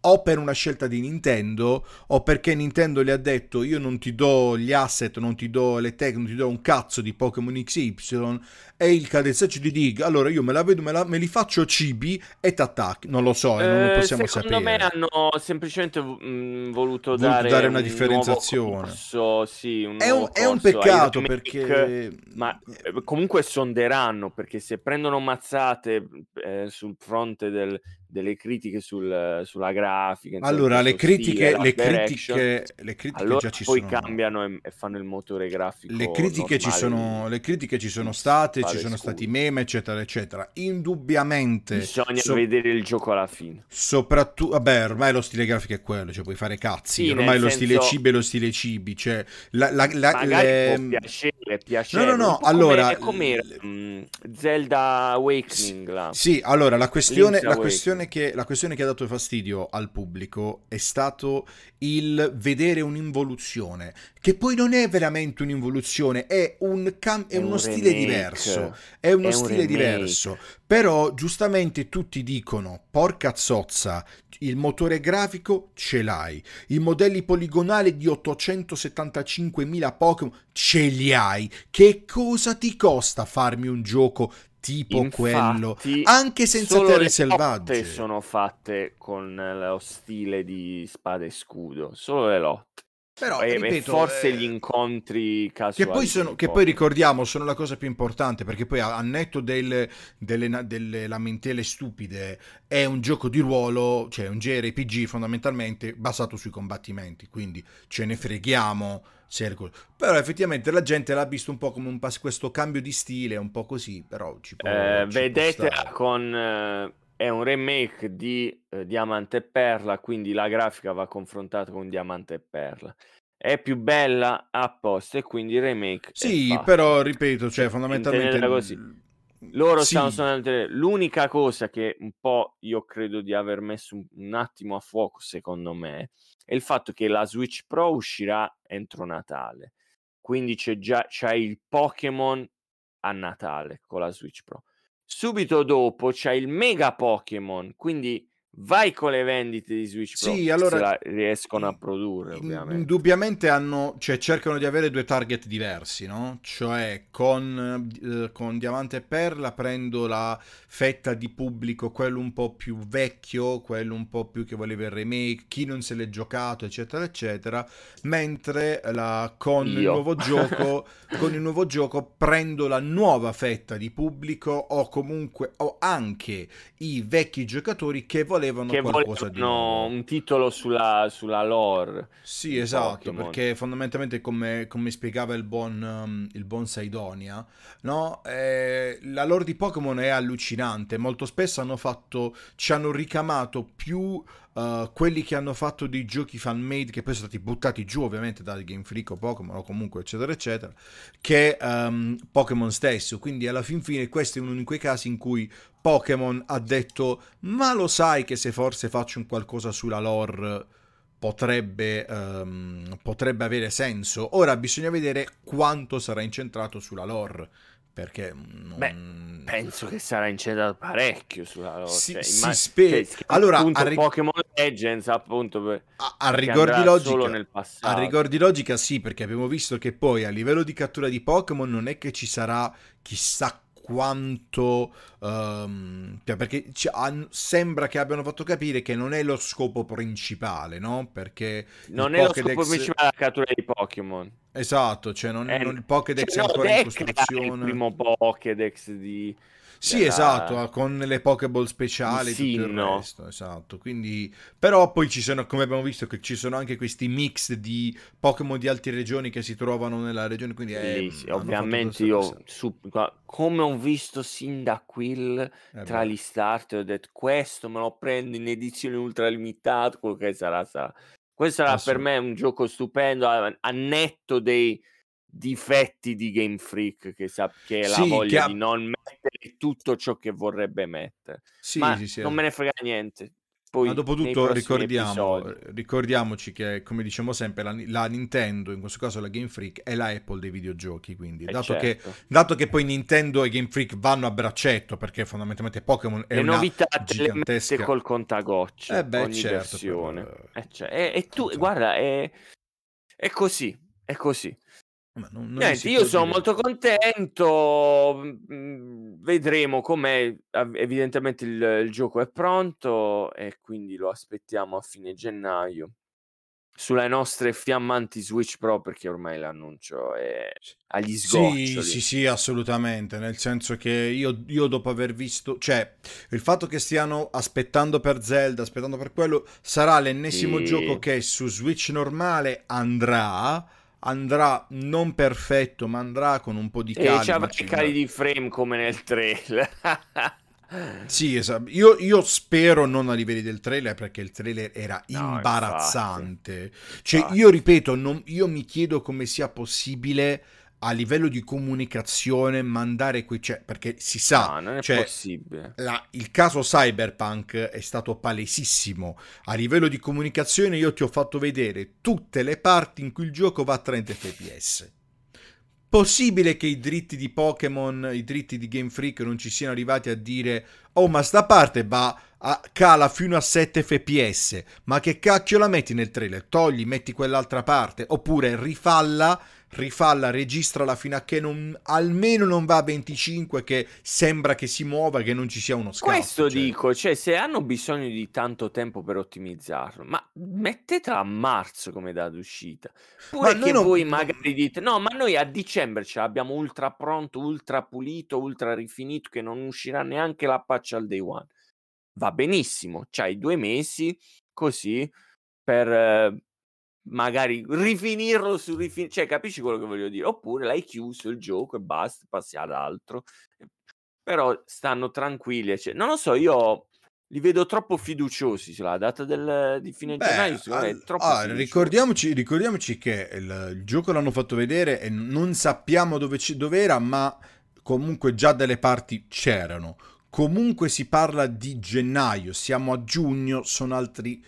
o per una scelta di Nintendo o perché Nintendo le ha detto io non ti do gli asset, non ti do le tech, non ti do un cazzo di Pokémon XY e il cadenzaccio di Dig, allora io me la vedo, me, la- me li faccio cibi e t'attacchi, non lo so, eh, non lo Eh, possiamo secondo sapere. me hanno semplicemente mm, voluto, Voluto dare, dare una un differenziazione. corso, sì, un È un, è un peccato perché... Ma eh, comunque sonderanno perché se prendono mazzate eh, sul fronte del- delle critiche sul- sulla grafica, Allora, le stile, critiche, l'art le critiche, le critiche allora già ci poi sono. cambiano e, e fanno il motore grafico. Le critiche, ci sono, le critiche ci sono state, ci sono scure. stati meme, eccetera, eccetera. Indubbiamente, Bisogna so- vedere il gioco alla fine. soprattutto, vabbè, ormai lo stile grafico è quello, cioè puoi fare cazzi. Sì, ormai lo senso- stile cibi è lo stile cibi, cioè la, la- la- le- può piacere, piacere. No, no, no, allora- come, mm, Zelda Awakening là. Sì, allora la questione. Questione che, la questione che ha dato fastidio al pubblico è stato il vedere un'involuzione, che poi non è veramente un'involuzione, è, un cam- è È uno un stile remake. diverso. È uno È un stile remake. diverso. Però giustamente tutti dicono, porca zozza, il motore grafico ce l'hai, i modelli poligonali di 875.000 Pokémon ce li hai. Che cosa ti costa farmi un gioco tipo quello? Infatti, Anche senza terre le selvagge. sono fatte con lo stile di spada e scudo, solo le lotte. Però, e, e ripeto, forse eh, gli incontri casuali. Che poi, sono, che poi ricordiamo sono la cosa più importante perché poi a, a netto del- delle, delle lamentele stupide è un gioco di ruolo, cioè un JRPG fondamentalmente basato sui combattimenti, quindi ce ne freghiamo. Il- Però effettivamente la gente l'ha visto un po' come un pas- questo cambio di stile, un po' così, però ci può, Eh, ci può vedete stare. con eh, è un remake di eh, Diamante e Perla, quindi la grafica va confrontata con Diamante e Perla. È più bella apposta e quindi il remake Sì, però ripeto, cioè fondamentalmente... così. Loro Sì. stanno solamente l'unica cosa che un po' io credo di aver messo un, un attimo a fuoco secondo me è il fatto che la Switch Pro uscirà entro Natale. Quindi c'è già c'hai il Pokémon a Natale con la Switch Pro. Subito dopo c'è il Mega Pokémon, quindi vai con le vendite di Switch Pro Sì, allora- riescono a produrre, ovviamente. Indubbiamente hanno, cioè, cercano di avere due target diversi, no? Cioè, con, eh, con Diamante e Perla prendo la fetta di pubblico, quello un po' più vecchio, quello un po' più che voleva il remake, chi non se l'è giocato, eccetera, eccetera. Mentre la- con, il nuovo gioco, con il nuovo gioco prendo la nuova fetta di pubblico o comunque o anche i vecchi giocatori che volevano che qualcosa di volevano nuovo. un titolo sulla, sulla lore. Sì, di esatto, Pokémon. perché fondamentalmente come, come spiegava il buon, um, il buon Saidonia, no? Eh, la lore di Pokémon è allucinante, molto spesso hanno fatto, ci hanno ricamato più uh, quelli che hanno fatto dei giochi fan-made che poi sono stati buttati giù ovviamente da Game Freak o Pokémon o comunque eccetera eccetera, che um, Pokémon stesso. Quindi alla fin fine questo è uno di quei casi in cui Pokémon ha detto ma lo sai che se forse faccio un qualcosa sulla lore potrebbe, um, potrebbe avere senso. Ora bisogna vedere quanto sarà incentrato sulla lore perché non... Beh, penso che sarà incentrato parecchio sulla lore. Si, cioè, si immag- spera. cioè, allora, appunto, rig- Pokémon Legends, appunto, per... a, a rigor di logica, solo nel passato. a rigor di logica sì, perché abbiamo visto che poi a livello di cattura di Pokémon non è che ci sarà chissà quanto um, perché han- sembra che abbiano fatto capire che non è lo scopo principale, no? Perché non è Pokédex- lo scopo principale la cattura di Pokémon. Esatto, cioè non, Eh, non- il Pokédex cioè, è no, ancora in è creare costruzione. il primo Pokédex di... Sì, della- esatto, con le Pokéball speciali e tutto il resto, esatto. Quindi, però poi ci sono, come abbiamo visto, che ci sono anche questi mix di Pokémon di altre regioni che si trovano nella regione, quindi è, Bellissimo. hanno fatto Ovviamente io, su- come ho visto sin da Quill, Eh tra gli starter, ho detto questo me lo prendo in edizione ultra limitata, quello che sarà, sarà. Questo sarà per me un gioco stupendo, a, netto dei difetti di Game Freak, che, sa, che è la Sì, voglia ha- di non mettere tutto ciò che vorrebbe mettere. Sì, Ma sì, sì. non me ne frega niente. Poi, Ma dopo nei tutto prossimi ricordiamo, ricordiamoci che, come diciamo sempre, la, la Nintendo, in questo caso la Game Freak, è la Apple dei videogiochi, quindi Eh, dato, che, certo. dato che poi Nintendo e Game Freak vanno a braccetto, perché fondamentalmente Pokémon è le una novità te le gigantesca... col contagocce Eh beh, ogni certo, versione però, Eh, cioè, e, e tu esatto. guarda è, è così è così non- non niente io sono dire- molto contento mm, vedremo com'è evidentemente il, il gioco è pronto e quindi lo aspettiamo a fine gennaio. Sulle nostre fiammanti Switch Pro perché ormai l'annuncio è agli Sì, sgoccioli. sì, sì, assolutamente, nel senso che io, io dopo aver visto, cioè, il fatto che stiano aspettando per Zelda, aspettando per quello, sarà l'ennesimo Sì. gioco che su Switch normale andrà, andrà non perfetto, ma andrà con un po' di e calma. c'avrà ci i cali di frame come nel trailer Sì, esatto. Io, io spero non a livelli del trailer perché il trailer era No, imbarazzante. Cioè, Infatti. io ripeto, non- io mi chiedo come sia possibile a livello di comunicazione mandare quei... Cioè, perché si sa, no non è cioè, possibile la- il caso Cyberpunk è stato palesissimo. A livello di comunicazione io ti ho fatto vedere tutte le parti in cui il gioco va a 30 fps. Possibile che i dritti di Pokémon, i dritti di Game Freak non ci siano arrivati a dire "Oh, ma sta parte va a, cala fino a 7 fps". Ma che cacchio la metti nel trailer? Togli, metti quell'altra parte oppure rifalla rifalla, registrala fino a che non, almeno non va a 25 che sembra che si muova, che non ci sia uno scatto. Questo cioè. dico, cioè se hanno bisogno di tanto tempo per ottimizzarlo, ma mettetela a marzo come data d'uscita. Pure Ma che non- voi magari dite, no, ma noi a dicembre ce l'abbiamo ultra pronto, ultra pulito, ultra rifinito, che non uscirà neanche la patch al day one. Va benissimo, c'hai due mesi così per eh, magari rifinirlo su rifinire, cioè capisci quello che voglio dire? Oppure l'hai chiuso il gioco e basta, passi ad altro. Però stanno tranquilli, cioè, non lo so, io li vedo troppo fiduciosi sulla data del, di fine Beh, gennaio, al- troppo ah, ricordiamoci, ricordiamoci che il, il gioco l'hanno fatto vedere e non sappiamo dove, ci- dove era, ma comunque già delle parti c'erano. Comunque si parla di gennaio, siamo a giugno, sono altri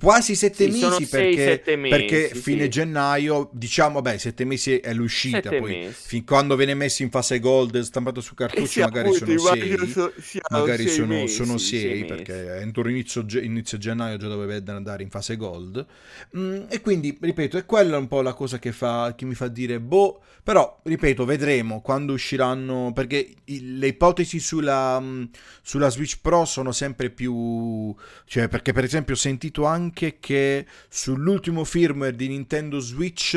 quasi sette Sì, mesi sei, perché, sette mesi, perché sì. fine gennaio, diciamo, beh, sette mesi è l'uscita, Sette poi mesi. fin quando viene messo in fase gold, stampato su Eh cartuccio, sì, magari sono sei. so- magari sei sono, mesi, sono sei sei, perché entro inizio, inizio gennaio già dovrebbe andare in fase gold Mm, e quindi ripeto è quella un po' la cosa che, fa, che mi fa dire boh però ripeto vedremo quando usciranno perché i- le ipotesi sulla, mm, sulla Switch Pro sono sempre più cioè perché per esempio ho sentito anche che sull'ultimo firmware di Nintendo Switch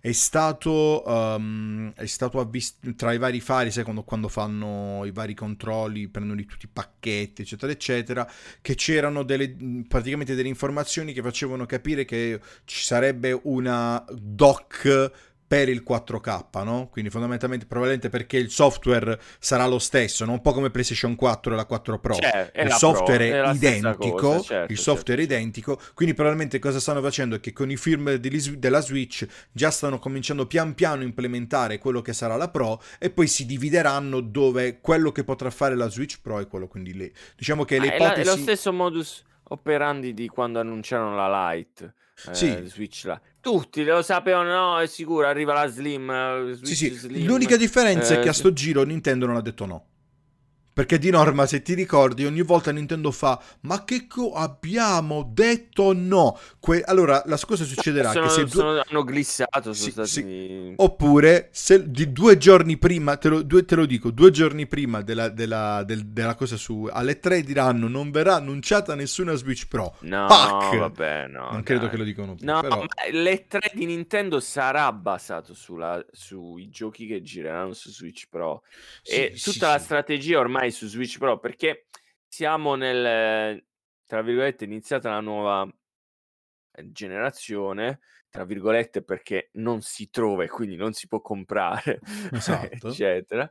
è stato, um, è stato avvisto tra i vari fari, sai quando, fanno i vari controlli, prendono tutti i pacchetti, eccetera, eccetera, che c'erano delle, praticamente delle informazioni che facevano capire che ci sarebbe una dock per il 4K, no? Quindi fondamentalmente probabilmente perché il software sarà lo stesso, no? un po' come PlayStation 4 e la 4 Pro. Cioè, il software Pro, è identico, cosa, certo, il software certo, è identico, quindi probabilmente cosa stanno facendo è che con i firmware della Switch già stanno cominciando pian piano a implementare quello che sarà la Pro e poi si divideranno dove quello che potrà fare la Switch Pro è quello quindi lì. Diciamo che Ah, le è, la- è lo ipotesi stesso modus operandi di quando annunciarono la Lite. Eh, Sì. Switch là. Tutti lo sapevano, no, è sicuro, arriva la Slim. eh, Sì, Switch sì, Slim. l'unica differenza è eh, che a sto giro Nintendo non ha detto no. Perché di norma, se ti ricordi, ogni volta Nintendo fa Ma che co- abbiamo detto no? Que- allora, la cosa succederà sono- che se due- sono- hanno glissato, sono Sì, stati... sì. Oppure, se di due giorni prima, te lo, due- te lo dico, due giorni prima della, della- del- della cosa su alle 3 diranno non verrà annunciata nessuna Switch Pro. No, Pac! vabbè, no. non credo dai. che lo dicano più, No, però... ma l'E3 di Nintendo sarà basato sulla- sui giochi che gireranno su Switch Pro. e Sì, tutta sì, la strategia ormai su Switch Pro, perché siamo nel, tra virgolette, iniziata la nuova eh, generazione, tra virgolette, perché non si trova e quindi non si può comprare, Esatto. eccetera.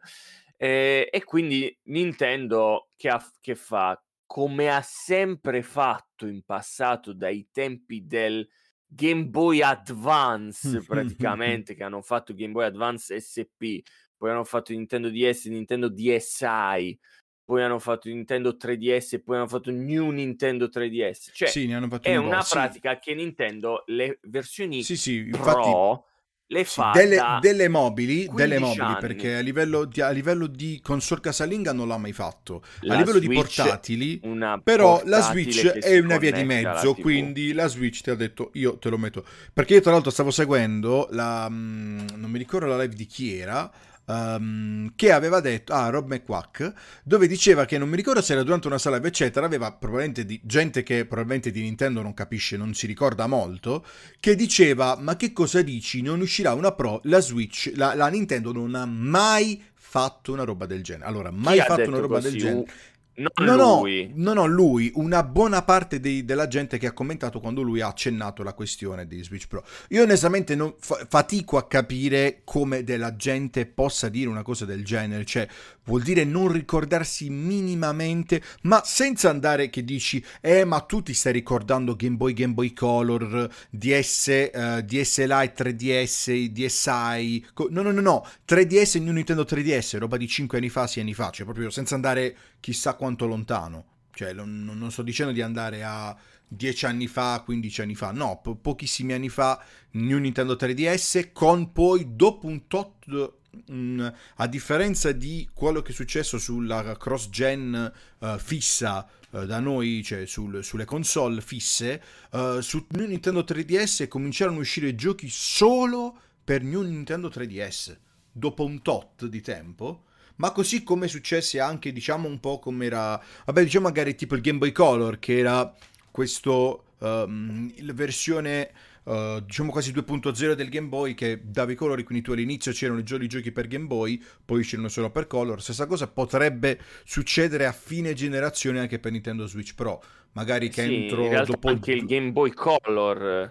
E, e quindi Nintendo che, ha- che fa come ha sempre fatto in passato dai tempi del Game Boy Advance praticamente che hanno fatto Game Boy Advance SP poi hanno fatto Nintendo DS Nintendo DSi poi hanno fatto Nintendo 3DS e poi hanno fatto New Nintendo 3DS cioè sì, ne hanno fatto è un una sì. pratica che Nintendo le versioni Sì, sì, infatti... Pro le Sì, fa delle, delle mobili, delle 15 mobili anni. perché a livello, di, a livello di console casalinga non l'ha mai fatto. La a livello di Switch, portatili, una però la Switch è una via di mezzo, quindi la Switch ti ha detto io te lo metto. Perché io tra l'altro stavo seguendo la... mm, non mi ricordo la live di chi era, ehm, che aveva detto, ah, Rob McQuack, dove diceva che non mi ricordo se era durante una sala eccetera, aveva probabilmente di, gente che probabilmente di Nintendo non capisce, non si ricorda molto, che diceva, ma che cosa dici, non uscirà una Pro, la Switch, la, la Nintendo non ha mai fatto una roba del genere. Allora, mai fatto una roba così? del genere. Non No, no, lui no, no, lui, una buona parte dei- della gente che ha commentato quando lui ha accennato la questione di Switch Pro. Io onestamente non, fa- fatico a capire come della gente possa dire una cosa del genere, cioè vuol dire non ricordarsi minimamente, ma senza andare che dici, eh ma tu ti stai ricordando Game Boy, Game Boy Color, DS, eh, DS Lite, 3DS, DSi, co- no no no no, 3DS e New Nintendo 3DS, roba di 5 anni fa, 6 anni fa, cioè proprio senza andare chissà quanto lontano. Cioè, non, non- sto dicendo di andare a 10 anni fa, 15 anni fa, no, po- pochissimi anni fa, New Nintendo 3DS, con poi dopo un tot, a differenza di quello che è successo sulla cross-gen eh, fissa eh, da noi, cioè sul- sulle console fisse, eh, su New Nintendo 3DS cominciarono a uscire giochi solo per New Nintendo 3DS, dopo un tot di tempo ma così come successe anche, diciamo, un po' come era, vabbè, diciamo magari tipo il Game Boy Color, che era questo, ehm, la versione, eh, diciamo quasi 2.0 del Game Boy, che dava i colori, quindi tu all'inizio c'erano i gio- i giochi per Game Boy, poi uscirono solo per Color, stessa cosa potrebbe succedere a fine generazione anche per Nintendo Switch Pro, magari che Sì, entro dopo... anche il Game Boy Color eh,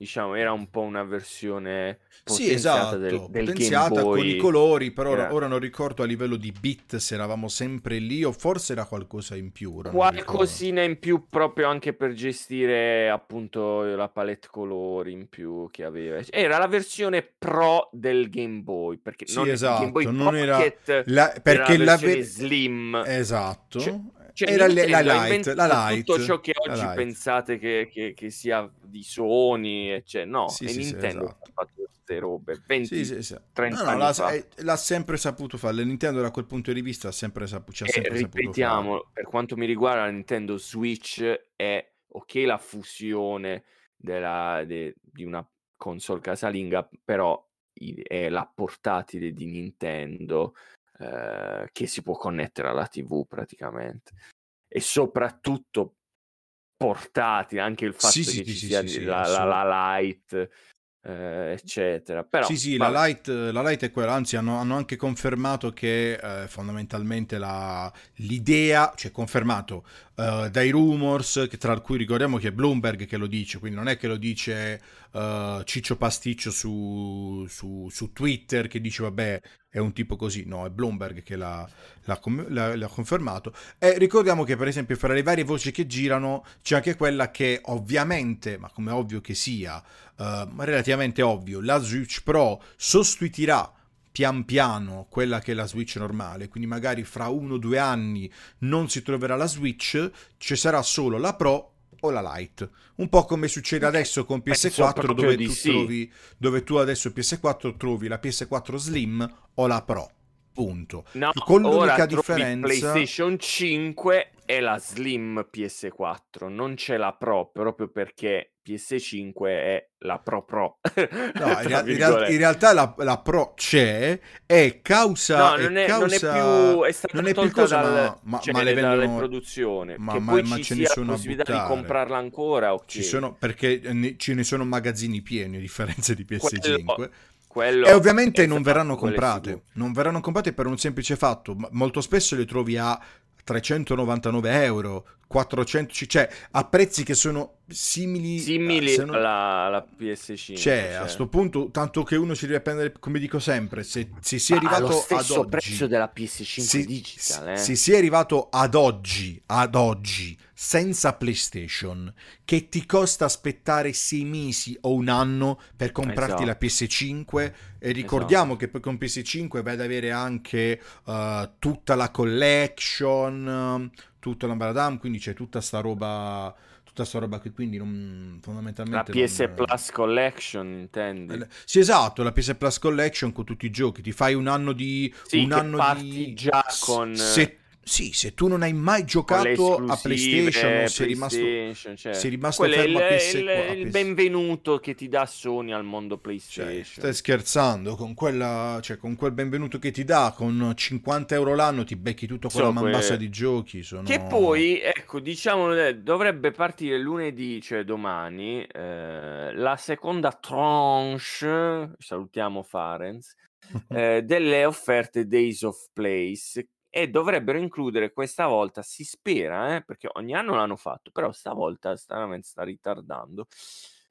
diciamo era un po' una versione Sì, potenziata esatto, del, del potenziata Game Boy con i colori, però ora- era- ora non ricordo a livello di bit se eravamo sempre lì o forse era qualcosa in più. qualcosina in più proprio anche per gestire appunto la palette colori in più che aveva era la versione pro del Game Boy perché Sì, non esatto, Game Boy non era la- era perché la la versione ver- slim Esatto. Cioè- Cioè, era le- la Nintendo ha light, la light. tutto ciò che oggi pensate che, che- che sia di Sony, e cioè, no, Sì, è sì, sì, Nintendo esatto. che ha fatto queste robe, 20, Sì, sì, sì. 30 No, no, anni l'ha, fa. eh, l'ha sempre saputo fare. La Nintendo da quel punto di vista ha sempre, sapu- ci ha E sempre ripetiamo, per quanto mi riguarda, la Nintendo Switch è ok la fusione della- de- di una console casalinga, però è la portatile di Nintendo eh, che si può connettere alla TV praticamente. E soprattutto portatile, anche il fatto Sì, che sì, ci sì, sia la, la, la Lite eh, eccetera. Però, Sì, sì, la vabbè. light, la light è quella, anzi hanno, hanno anche confermato che eh, fondamentalmente la- l'idea, cioè confermato eh, dai rumors, che tra cui ricordiamo che è Bloomberg che lo dice, quindi non è che lo dice eh, Ciccio Pasticcio su, su- su Twitter che dice vabbè è un tipo così, no, è Bloomberg che l'ha, l'ha l'ha- l'ha confermato. E ricordiamo che per esempio fra le varie voci che girano c'è anche quella che ovviamente, ma come ovvio che sia, eh, relativamente ovvio, la Switch Pro sostituirà pian piano quella che è la Switch normale, quindi magari fra uno o due anni non si troverà la Switch, ci sarà solo la Pro o la Lite. Un po' come succede adesso con Penso PS4 proprio dove tu sì. trovi dove tu adesso PS4 trovi la PS4 Slim o la Pro. Punto. No, con l'unica differenza PlayStation 5 e la Slim PS4, non c'è la Pro proprio perché PS5 è la Pro Pro. No, in, real- in realtà la, la Pro c'è e causa... No, non è è, non è causa- più è stata non è più tolta cosa, dal, ma, ma, cioè, ma le vendono... produzione. ma- che ma- ma ci ce ne la sono a possibilità di comprarla ancora, ok. Ci sono, perché ne- ce ne sono magazzini pieni a differenza di PS5. Quello- quello E ovviamente è non verranno è comprate. Non verranno comprate per un semplice fatto. ma Molto spesso le trovi a 399 euro, 400, cioè a prezzi che sono simili, Simili se non- alla, alla PS5. Cioè, a sto punto, tanto che uno si deve prendere, come dico sempre, se, se si è Ma arrivato allo stesso ad oggi, prezzo della PS5 se, digital, eh. se si è arrivato ad oggi, ad oggi, senza PlayStation, che ti costa aspettare sei mesi o un anno per comprarti Esatto. la PS5, e ricordiamo che poi con PS5 vai ad avere anche eh, tutta la collection, eh, tutta la Baradam, quindi c'è tutta sta roba, tutta sta roba qui, quindi non, La fondamentalmente... PS non- Plus Collection, intendi? sì, esatto, la PS Plus Collection con tutti i giochi. Ti fai un anno di. Sì, un anno parti di... già con- Se... Sì, se tu non hai mai Con giocato a PlayStation, sei rimasto. PlayStation, cioè, sei rimasto quello fermo a il, PS4, il- a il PS4. benvenuto che ti dà Sony al mondo Cioè, PlayStation. stai scherzando con quella, cioè, con quel benvenuto che ti dà con 50 euro l'anno ti becchi tutta quella So, que- mambassa di giochi. Sono... Che poi, ecco, diciamo, eh, dovrebbe partire lunedì, cioè domani, eh, la seconda tranche, salutiamo Farenz, eh, delle offerte Days of Place e dovrebbero includere questa volta, si spera, eh, perché ogni anno l'hanno fatto, però stavolta stranamente sta ritardando,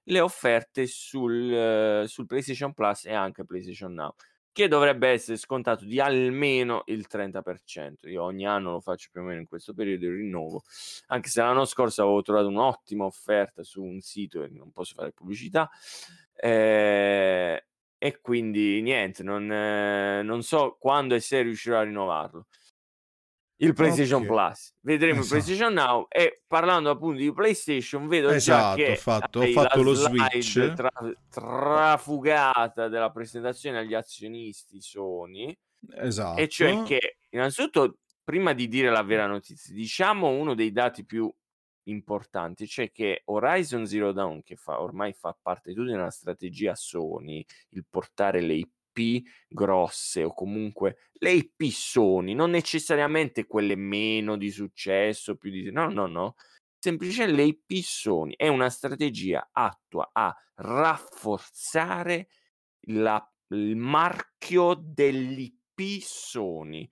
le offerte sul, eh, sul PlayStation Plus e anche PlayStation Now che dovrebbe essere scontato di almeno il 30%. Io ogni anno lo faccio più o meno in questo periodo il rinnovo, anche se l'anno scorso avevo trovato un'ottima offerta su un sito e non posso fare pubblicità. eh, e quindi niente, non, eh, non so quando e se riuscirò a rinnovarlo. Il PlayStation Ok. Plus, vedremo Esatto. il PlayStation Now. E parlando appunto di PlayStation, vedo Esatto, già che ho fatto- ho fatto lo switch. tra- trafugata della presentazione agli azionisti Sony. Esatto. E cioè che, innanzitutto, prima di dire la vera notizia, diciamo uno dei dati più importanti, cioè che Horizon Zero Dawn, che fa, ormai fa parte di una strategia Sony, il portare le IP grosse o comunque le IP Sony, non necessariamente quelle meno di successo, più di... No, no, no. Semplicemente le IP Sony è una strategia attua a rafforzare la- il marchio dell'IP Sony.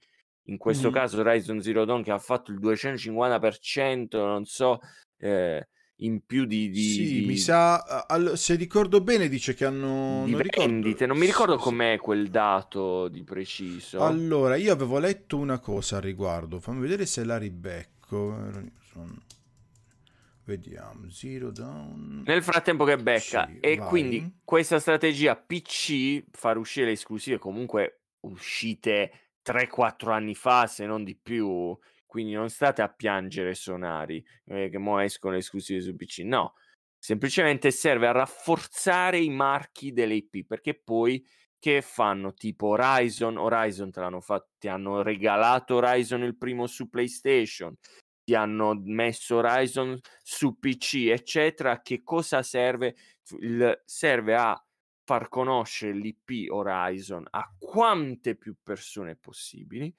In questo Mhm. caso Horizon Zero Dawn che ha fatto il 250%, non so, eh, in più di, di- Sì, di- mi sa, al- se ricordo bene dice che hanno... di non ricordo- vendite. Non mi ricordo com'è quel dato di preciso. Allora, io avevo letto una cosa al riguardo, fammi vedere se la ribecco. Vediamo, Zero Down. Nel frattempo che becca, Sì, e vai. quindi questa strategia PC, far uscire le esclusive, comunque uscite 3-4 anni fa, se non di più, quindi non state a piangere sonari, eh, che mo escono esclusive su PC, no, semplicemente serve a rafforzare i marchi delle IP, perché poi che fanno tipo Horizon, Horizon te l'hanno fatto, ti hanno regalato Horizon il primo su PlayStation, ti hanno messo Horizon su PC, eccetera. Che cosa serve? Il- serve a far conoscere l'IP Horizon a quante più persone possibili.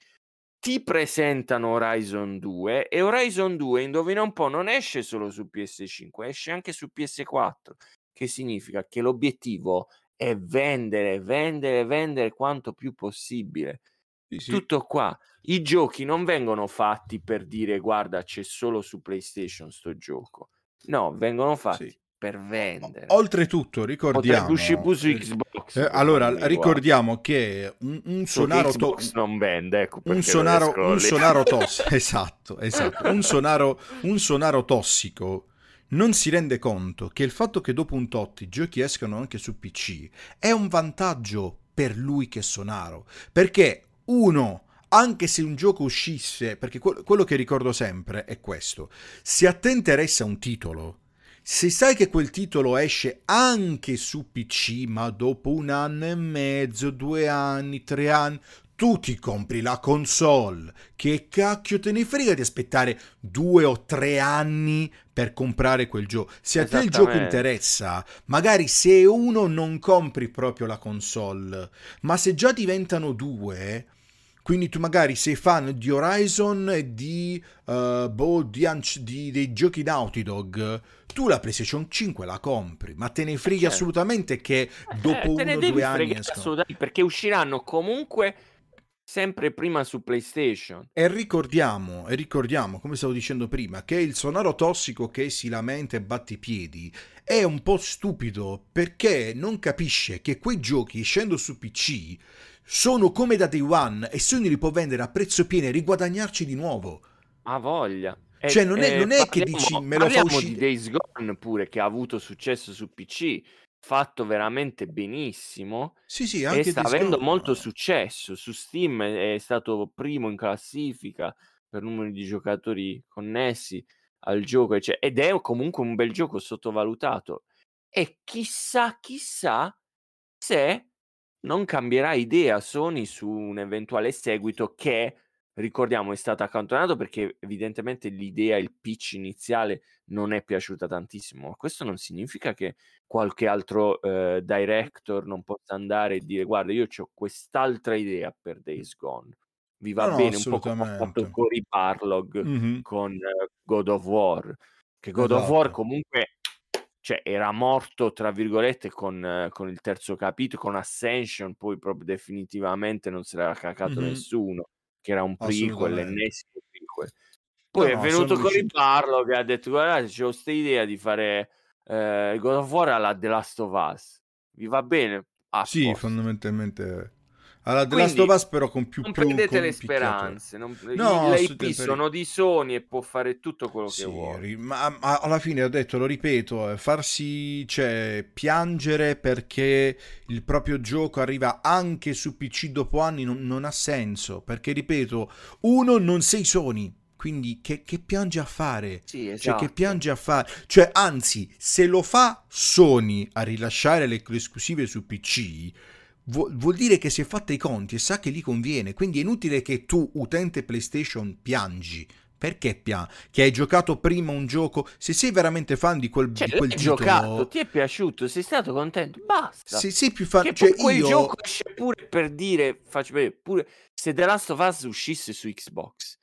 Ti presentano Horizon 2 e Horizon 2, indovina un po', non esce solo su PS5, esce anche su PS4, che significa che l'obiettivo è vendere, vendere, vendere quanto più possibile. Sì, sì. Tutto qua. I giochi non vengono fatti per dire guarda c'è solo su PlayStation sto gioco. No, vengono fatti Sì. Per vendere. Oltretutto, ricordiamo... Xbox. eh, allora, ricordiamo che un, un sonaro... to- Xbox non vende, ecco un sonaro, un sonaro tossico, esatto, esatto, un sonaro, un sonaro tossico non si rende conto che il fatto che dopo un tot i giochi escano anche su PC è un vantaggio per lui che è sonaro, perché uno, anche se un gioco uscisse, perché que- quello che ricordo sempre è questo, se a te interessa un titolo, se sai che quel titolo esce anche su PC, ma dopo un anno e mezzo, due anni, tre anni, tu ti compri la console. Che cacchio te ne frega di aspettare due o tre anni per comprare quel gioco? Se a te il gioco interessa, magari se uno non compri proprio la console, ma se già diventano due, quindi tu magari sei fan di Horizon e di, eh, boh, di, di- dei giochi Naughty Dog, tu la PlayStation 5 la compri, ma te ne frega certo. assolutamente che Eh, dopo te uno o devi due anni fregare escono. assolutamente, perché usciranno comunque sempre prima su PlayStation. E ricordiamo, e ricordiamo, come stavo dicendo prima, che il sonaro tossico che si lamenta e batte i piedi è un po' stupido perché non capisce che quei giochi, escendo su PC, sono come da Day One e Sony li può vendere a prezzo pieno e riguadagnarci di nuovo. Ha voglia. E- Cioè, non è- e non è che parliamo- dici, me lo fa uscire- di Days Gone pure, che ha avuto successo su PC, fatto veramente benissimo Sì, sì, e anche sta Days avendo Gone. molto successo. Su Steam è stato primo in classifica per numero di giocatori connessi al gioco, ecce- ed è comunque un bel gioco sottovalutato. E chissà, chissà se non cambierà idea Sony su un eventuale seguito che, ricordiamo, è stato accantonato perché evidentemente l'idea, il pitch iniziale non è piaciuta tantissimo. Ma questo non significa che qualche altro eh, director non possa andare e dire guarda, io ho quest'altra idea per Days Gone. Vi va No, no, bene un po' come ha fatto. Cory Barlog Mhm. con eh, God of War. Che God of War Esatto. comunque cioè, era morto, tra virgolette, con, eh, con il terzo capitolo, con Ascension, poi proprio definitivamente non se l'era cacato Mhm. nessuno, che era un prequel, l'ennesimo prequel. Poi No, è venuto con il parlo che ha detto guardate, c'ho questa idea di fare eh, God of War alla The Last of Us. Vi va bene? A Sì, posto. fondamentalmente. Alla The Quindi, Last of Us però con più non più prendete le speranze. Non, No, i- le IP assolutamente. sono di Sony e può fare tutto quello Sì, che vuole. ma, ma alla fine ho detto, lo ripeto, eh, farsi cioè, piangere perché il proprio gioco arriva anche su PC dopo anni non, non ha senso. Perché, ripeto, uno, non sei Sony, quindi che, che piange a fare? Sì, Cioè, esatto. che piange a fare? Cioè, anzi, se lo fa Sony a rilasciare le le esclusive su PC, vu- vuol dire che si è fatta i conti e sa che gli conviene. Quindi è inutile che tu, utente PlayStation, piangi. Perché piangi? Che hai giocato prima un gioco? Se sei veramente fan di quel, Cioè, di quel titolo, giocato, ti è piaciuto, sei stato contento, basta. se sei più fan, Che cioè quel io, gioco esce pure per dire, faccio vedere, pure se The Last of Us uscisse su Xbox,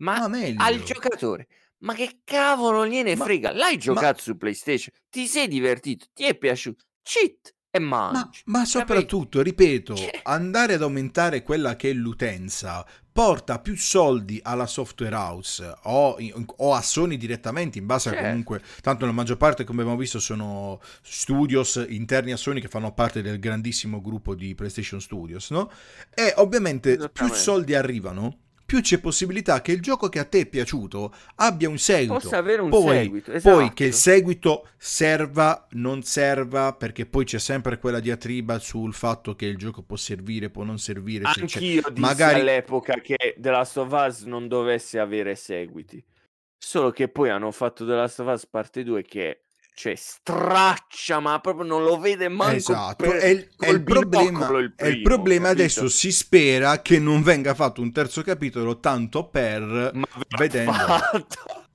ma ma meglio. al giocatore, ma che cavolo gliene Ma- frega? L'hai ma- giocato su PlayStation, ti sei divertito, ti è piaciuto, cheat e Ma, mangi. ma Capito? soprattutto, ripeto, Cioè- andare ad aumentare quella che è l'utenza porta più soldi alla software house o, o a Sony direttamente in base a Certo. comunque, tanto la maggior parte come abbiamo visto sono studios interni a Sony che fanno parte del grandissimo gruppo di PlayStation Studios, no? E ovviamente più soldi arrivano, più c'è possibilità che il gioco che a te è piaciuto abbia un seguito. Possa avere un poi, seguito, poi esatto. che il seguito serva, non serva, perché poi c'è sempre quella diatriba sul fatto che il gioco può servire, può non servire. se Anch'io dissi magari- all'epoca che The Last of Us non dovesse avere seguiti. Solo che poi hanno fatto The Last of Us parte 2 che cioè straccia, ma proprio non lo vede manco Esatto, per- è il, è il problema, il è il primo, problema capito? adesso si spera che non venga fatto un terzo capitolo tanto per Ma vedendo. fatto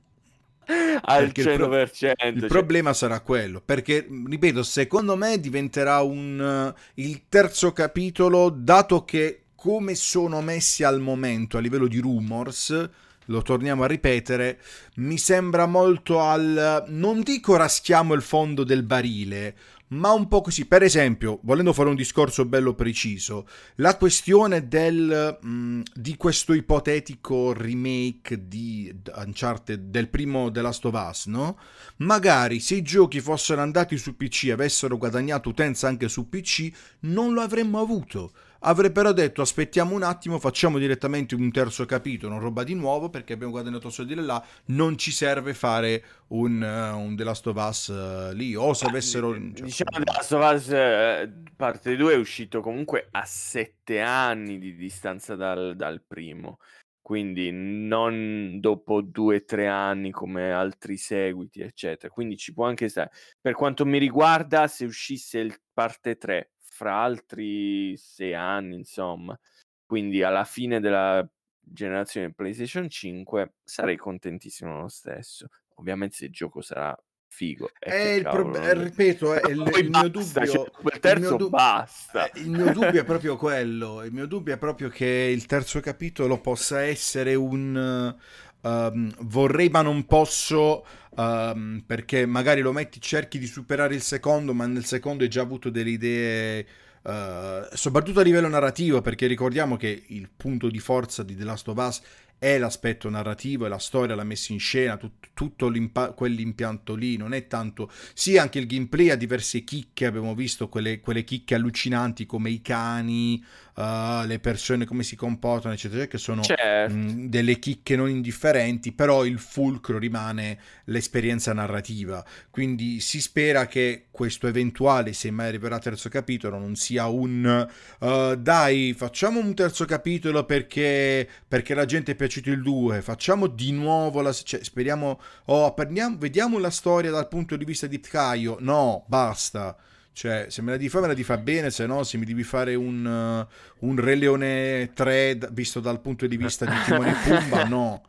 al Perché il pro- 100%. Il cioè, problema sarà quello, perché, ripeto, secondo me diventerà un, eh, il terzo capitolo, dato che come sono messi al momento a livello di rumors, lo torniamo a ripetere, mi sembra molto al... non dico raschiamo il fondo del barile, ma un po' così. Per esempio, volendo fare un discorso bello preciso, la questione del, mh, di questo ipotetico remake di Uncharted del primo The Last of Us, no? Magari se i giochi fossero andati su PC e avessero guadagnato utenza anche su PC, non lo avremmo avuto. Avrei però detto aspettiamo un attimo, facciamo direttamente un terzo capitolo, una roba di nuovo perché abbiamo guadagnato soldi là, non ci serve fare un, uh, un The Last of Us uh, lì o se avessero... Cioè, Diciamo The Last of Us eh, parte 2 è uscito comunque a sette anni di distanza dal, dal primo, quindi non dopo due o tre anni come altri seguiti, eccetera. Quindi ci può anche stare. Per quanto mi riguarda, se uscisse il parte 3 fra altri sei anni, insomma, quindi alla fine della generazione PlayStation 5 sarei contentissimo lo stesso. Ovviamente se il gioco sarà figo. E È che il cavolo, prob- non- ripeto, è il, Poi il mio basta, dubbio... cioè, il il terzo mio du- basta. Eh, Il mio dubbio è proprio quello. Il mio dubbio è proprio che il terzo capitolo possa essere un. Ehm, vorrei, ma non posso. ehm, perché magari lo metti, cerchi di superare il secondo, ma nel secondo hai già avuto delle idee. eh, soprattutto a livello narrativo, perché ricordiamo che il punto di forza di The Last of Us è l'aspetto narrativo, è la storia, la messa in scena, tut- tutto quell'impianto lì, non è tanto... Sì, anche il gameplay ha diverse chicche, abbiamo visto quelle, quelle chicche allucinanti come i cani, eh, le persone come si comportano, eccetera, che sono Certo. mh, delle chicche non indifferenti, però il fulcro rimane l'esperienza narrativa. Quindi si spera che questo eventuale, se mai arriverà terzo capitolo, non sia un eh, dai, facciamo un terzo capitolo perché, perché la gente è piaciuto il 2, facciamo di nuovo la... Cioè, speriamo... Oh, prendiamo- vediamo la storia dal punto di vista di Caio. No, basta. Cioè, se me la devi fare, me la devi fare bene, se no, se mi devi fare un, uh, un Re Leone 3 d- visto dal punto di vista di Timone e Pumba, no.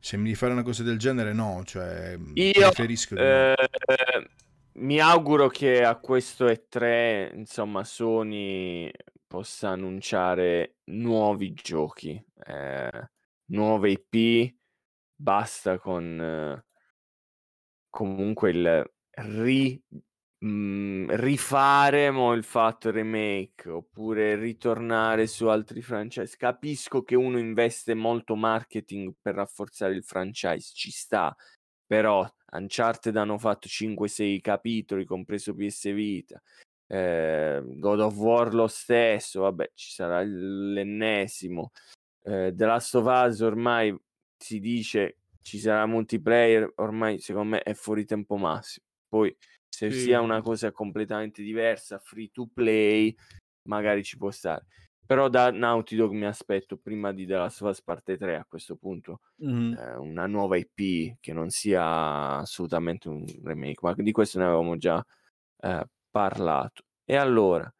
Se mi devi fare una cosa del genere, no. Cioè, Io preferisco di no. eh, mi auguro che a questo E3, insomma, Sony possa annunciare nuovi giochi, eh, nuove IP, basta con eh, comunque il ri- mh, rifare mo il fatto remake oppure ritornare su altri franchise. Capisco che uno investe molto marketing per rafforzare il franchise, ci sta, però Uncharted hanno fatto 5-6 capitoli, compreso PS Vita. eh, God of War lo stesso, vabbè, ci sarà l'ennesimo. Eh, The Last of Us ormai si dice ci sarà multiplayer, ormai secondo me è fuori tempo massimo. Poi se Sì. sia una cosa completamente diversa, free to play, magari ci può stare. Però da Naughty Dog mi aspetto prima di The Last of Us parte 3 a questo punto Mhm. eh, una nuova IP che non sia assolutamente un remake, ma di questo ne avevamo già eh, parlato. E allora,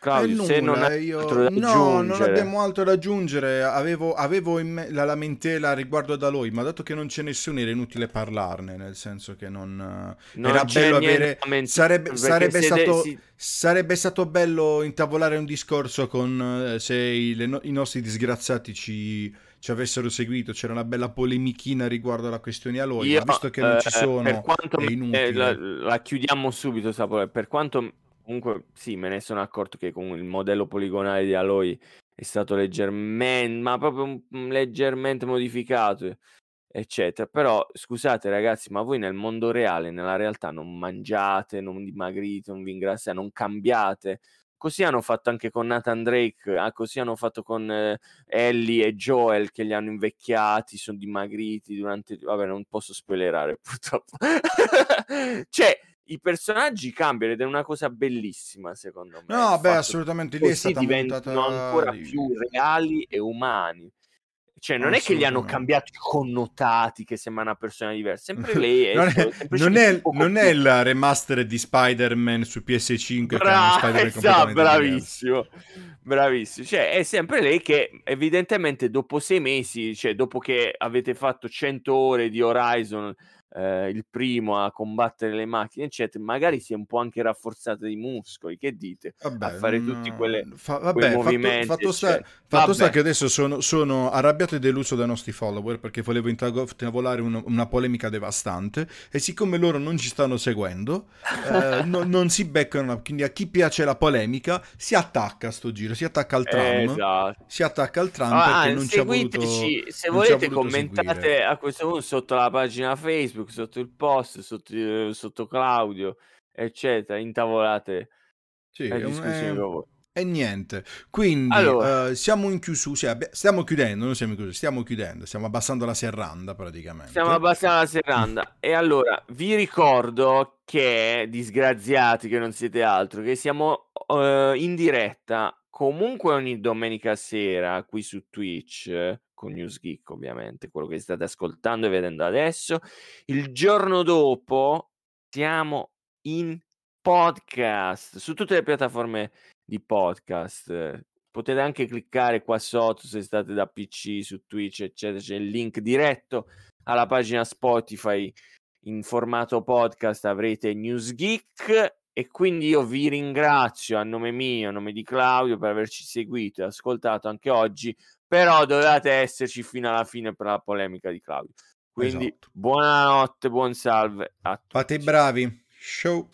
Claudio, Eh, se non nulla, hai io- altro da no, non abbiamo altro da aggiungere. Avevo, avevo me la lamentela riguardo ad Aloy, ma dato che non c'è nessuno era inutile parlarne, nel senso che non... non era bello avere... da Sarebbe, sarebbe de- stato, si- sarebbe stato bello intavolare un discorso con eh, se i, no- i nostri disgraziati ci, ci avessero seguito. C'era una bella polemichina riguardo alla questione Aloy, Io, ma visto che non ci eh, sono, per quanto è inutile. la, la chiudiamo subito, Sapore. Per quanto comunque sì, me ne sono accorto che comunque il modello poligonale di Aloy è stato leggermente, ma proprio leggermente modificato, eccetera. Però scusate ragazzi, ma voi nel mondo reale, nella realtà, non mangiate, non dimagrite, non vi ingrassate, non cambiate. Così hanno fatto anche con Nathan Drake, ah, così hanno fatto con eh, Ellie e Joel che li hanno invecchiati, sono dimagriti durante... Vabbè, non posso spoilerare purtroppo. cioè, i personaggi cambiano ed è una cosa bellissima secondo me. No, beh, assolutamente che lì è stata diventano montata ancora più reali e umani. Cioè, non è che gli hanno cambiato i connotati, che sembra una persona diversa. Sempre lei è, non, è, non è- non è il remaster di Spider-Man su PS5 che Bra- Spider-Man esatto, completamente diverso. bravissimo, bravissimo. Cioè, è sempre lei che evidentemente dopo sei mesi, cioè dopo che avete fatto 100 ore di Horizon, eh, il primo a combattere le macchine, eccetera, magari si è un po' anche rafforzata di muscoli. Che dite? Vabbè, a fare tutti quelle, fa- vabbè, fatto, movimenti. fatto sta, eccetera. fatto sta che adesso sono, sono arrabbiato e deluso dai nostri follower perché volevo intavolare un- una polemica devastante e siccome loro non ci stanno seguendo eh, no- non si beccano quindi a chi piace la polemica si attacca a sto giro si attacca al tram Esatto. si attacca al tram Ah, perché non ci ha voluto se volete commentate seguire. a questo punto sotto la pagina Facebook, sotto il post, sotto, eh, sotto Claudio, eccetera, intavolate Sì, è è- con voi. E niente, quindi Allora. eh, siamo in chiusura, cioè, stiamo chiudendo, non siamo in chiusura, stiamo chiudendo, stiamo abbassando la serranda praticamente. Stiamo abbassando la serranda. e allora vi ricordo che, disgraziati che non siete altro, che siamo eh, in diretta comunque ogni domenica sera qui su Twitch, con News Geek ovviamente, quello che state ascoltando e vedendo adesso. Il giorno dopo siamo in podcast su tutte le piattaforme di podcast. Potete anche cliccare qua sotto se state da PC su Twitch, eccetera. C'è il link diretto alla pagina Spotify in formato podcast. Avrete News Geek. E quindi io vi ringrazio a nome mio, a nome di Claudio, per averci seguito e ascoltato anche oggi. Però dovevate esserci fino alla fine per la polemica di Claudio. Quindi Esatto. buonanotte, buon salve a tutti. Fate i bravi, show.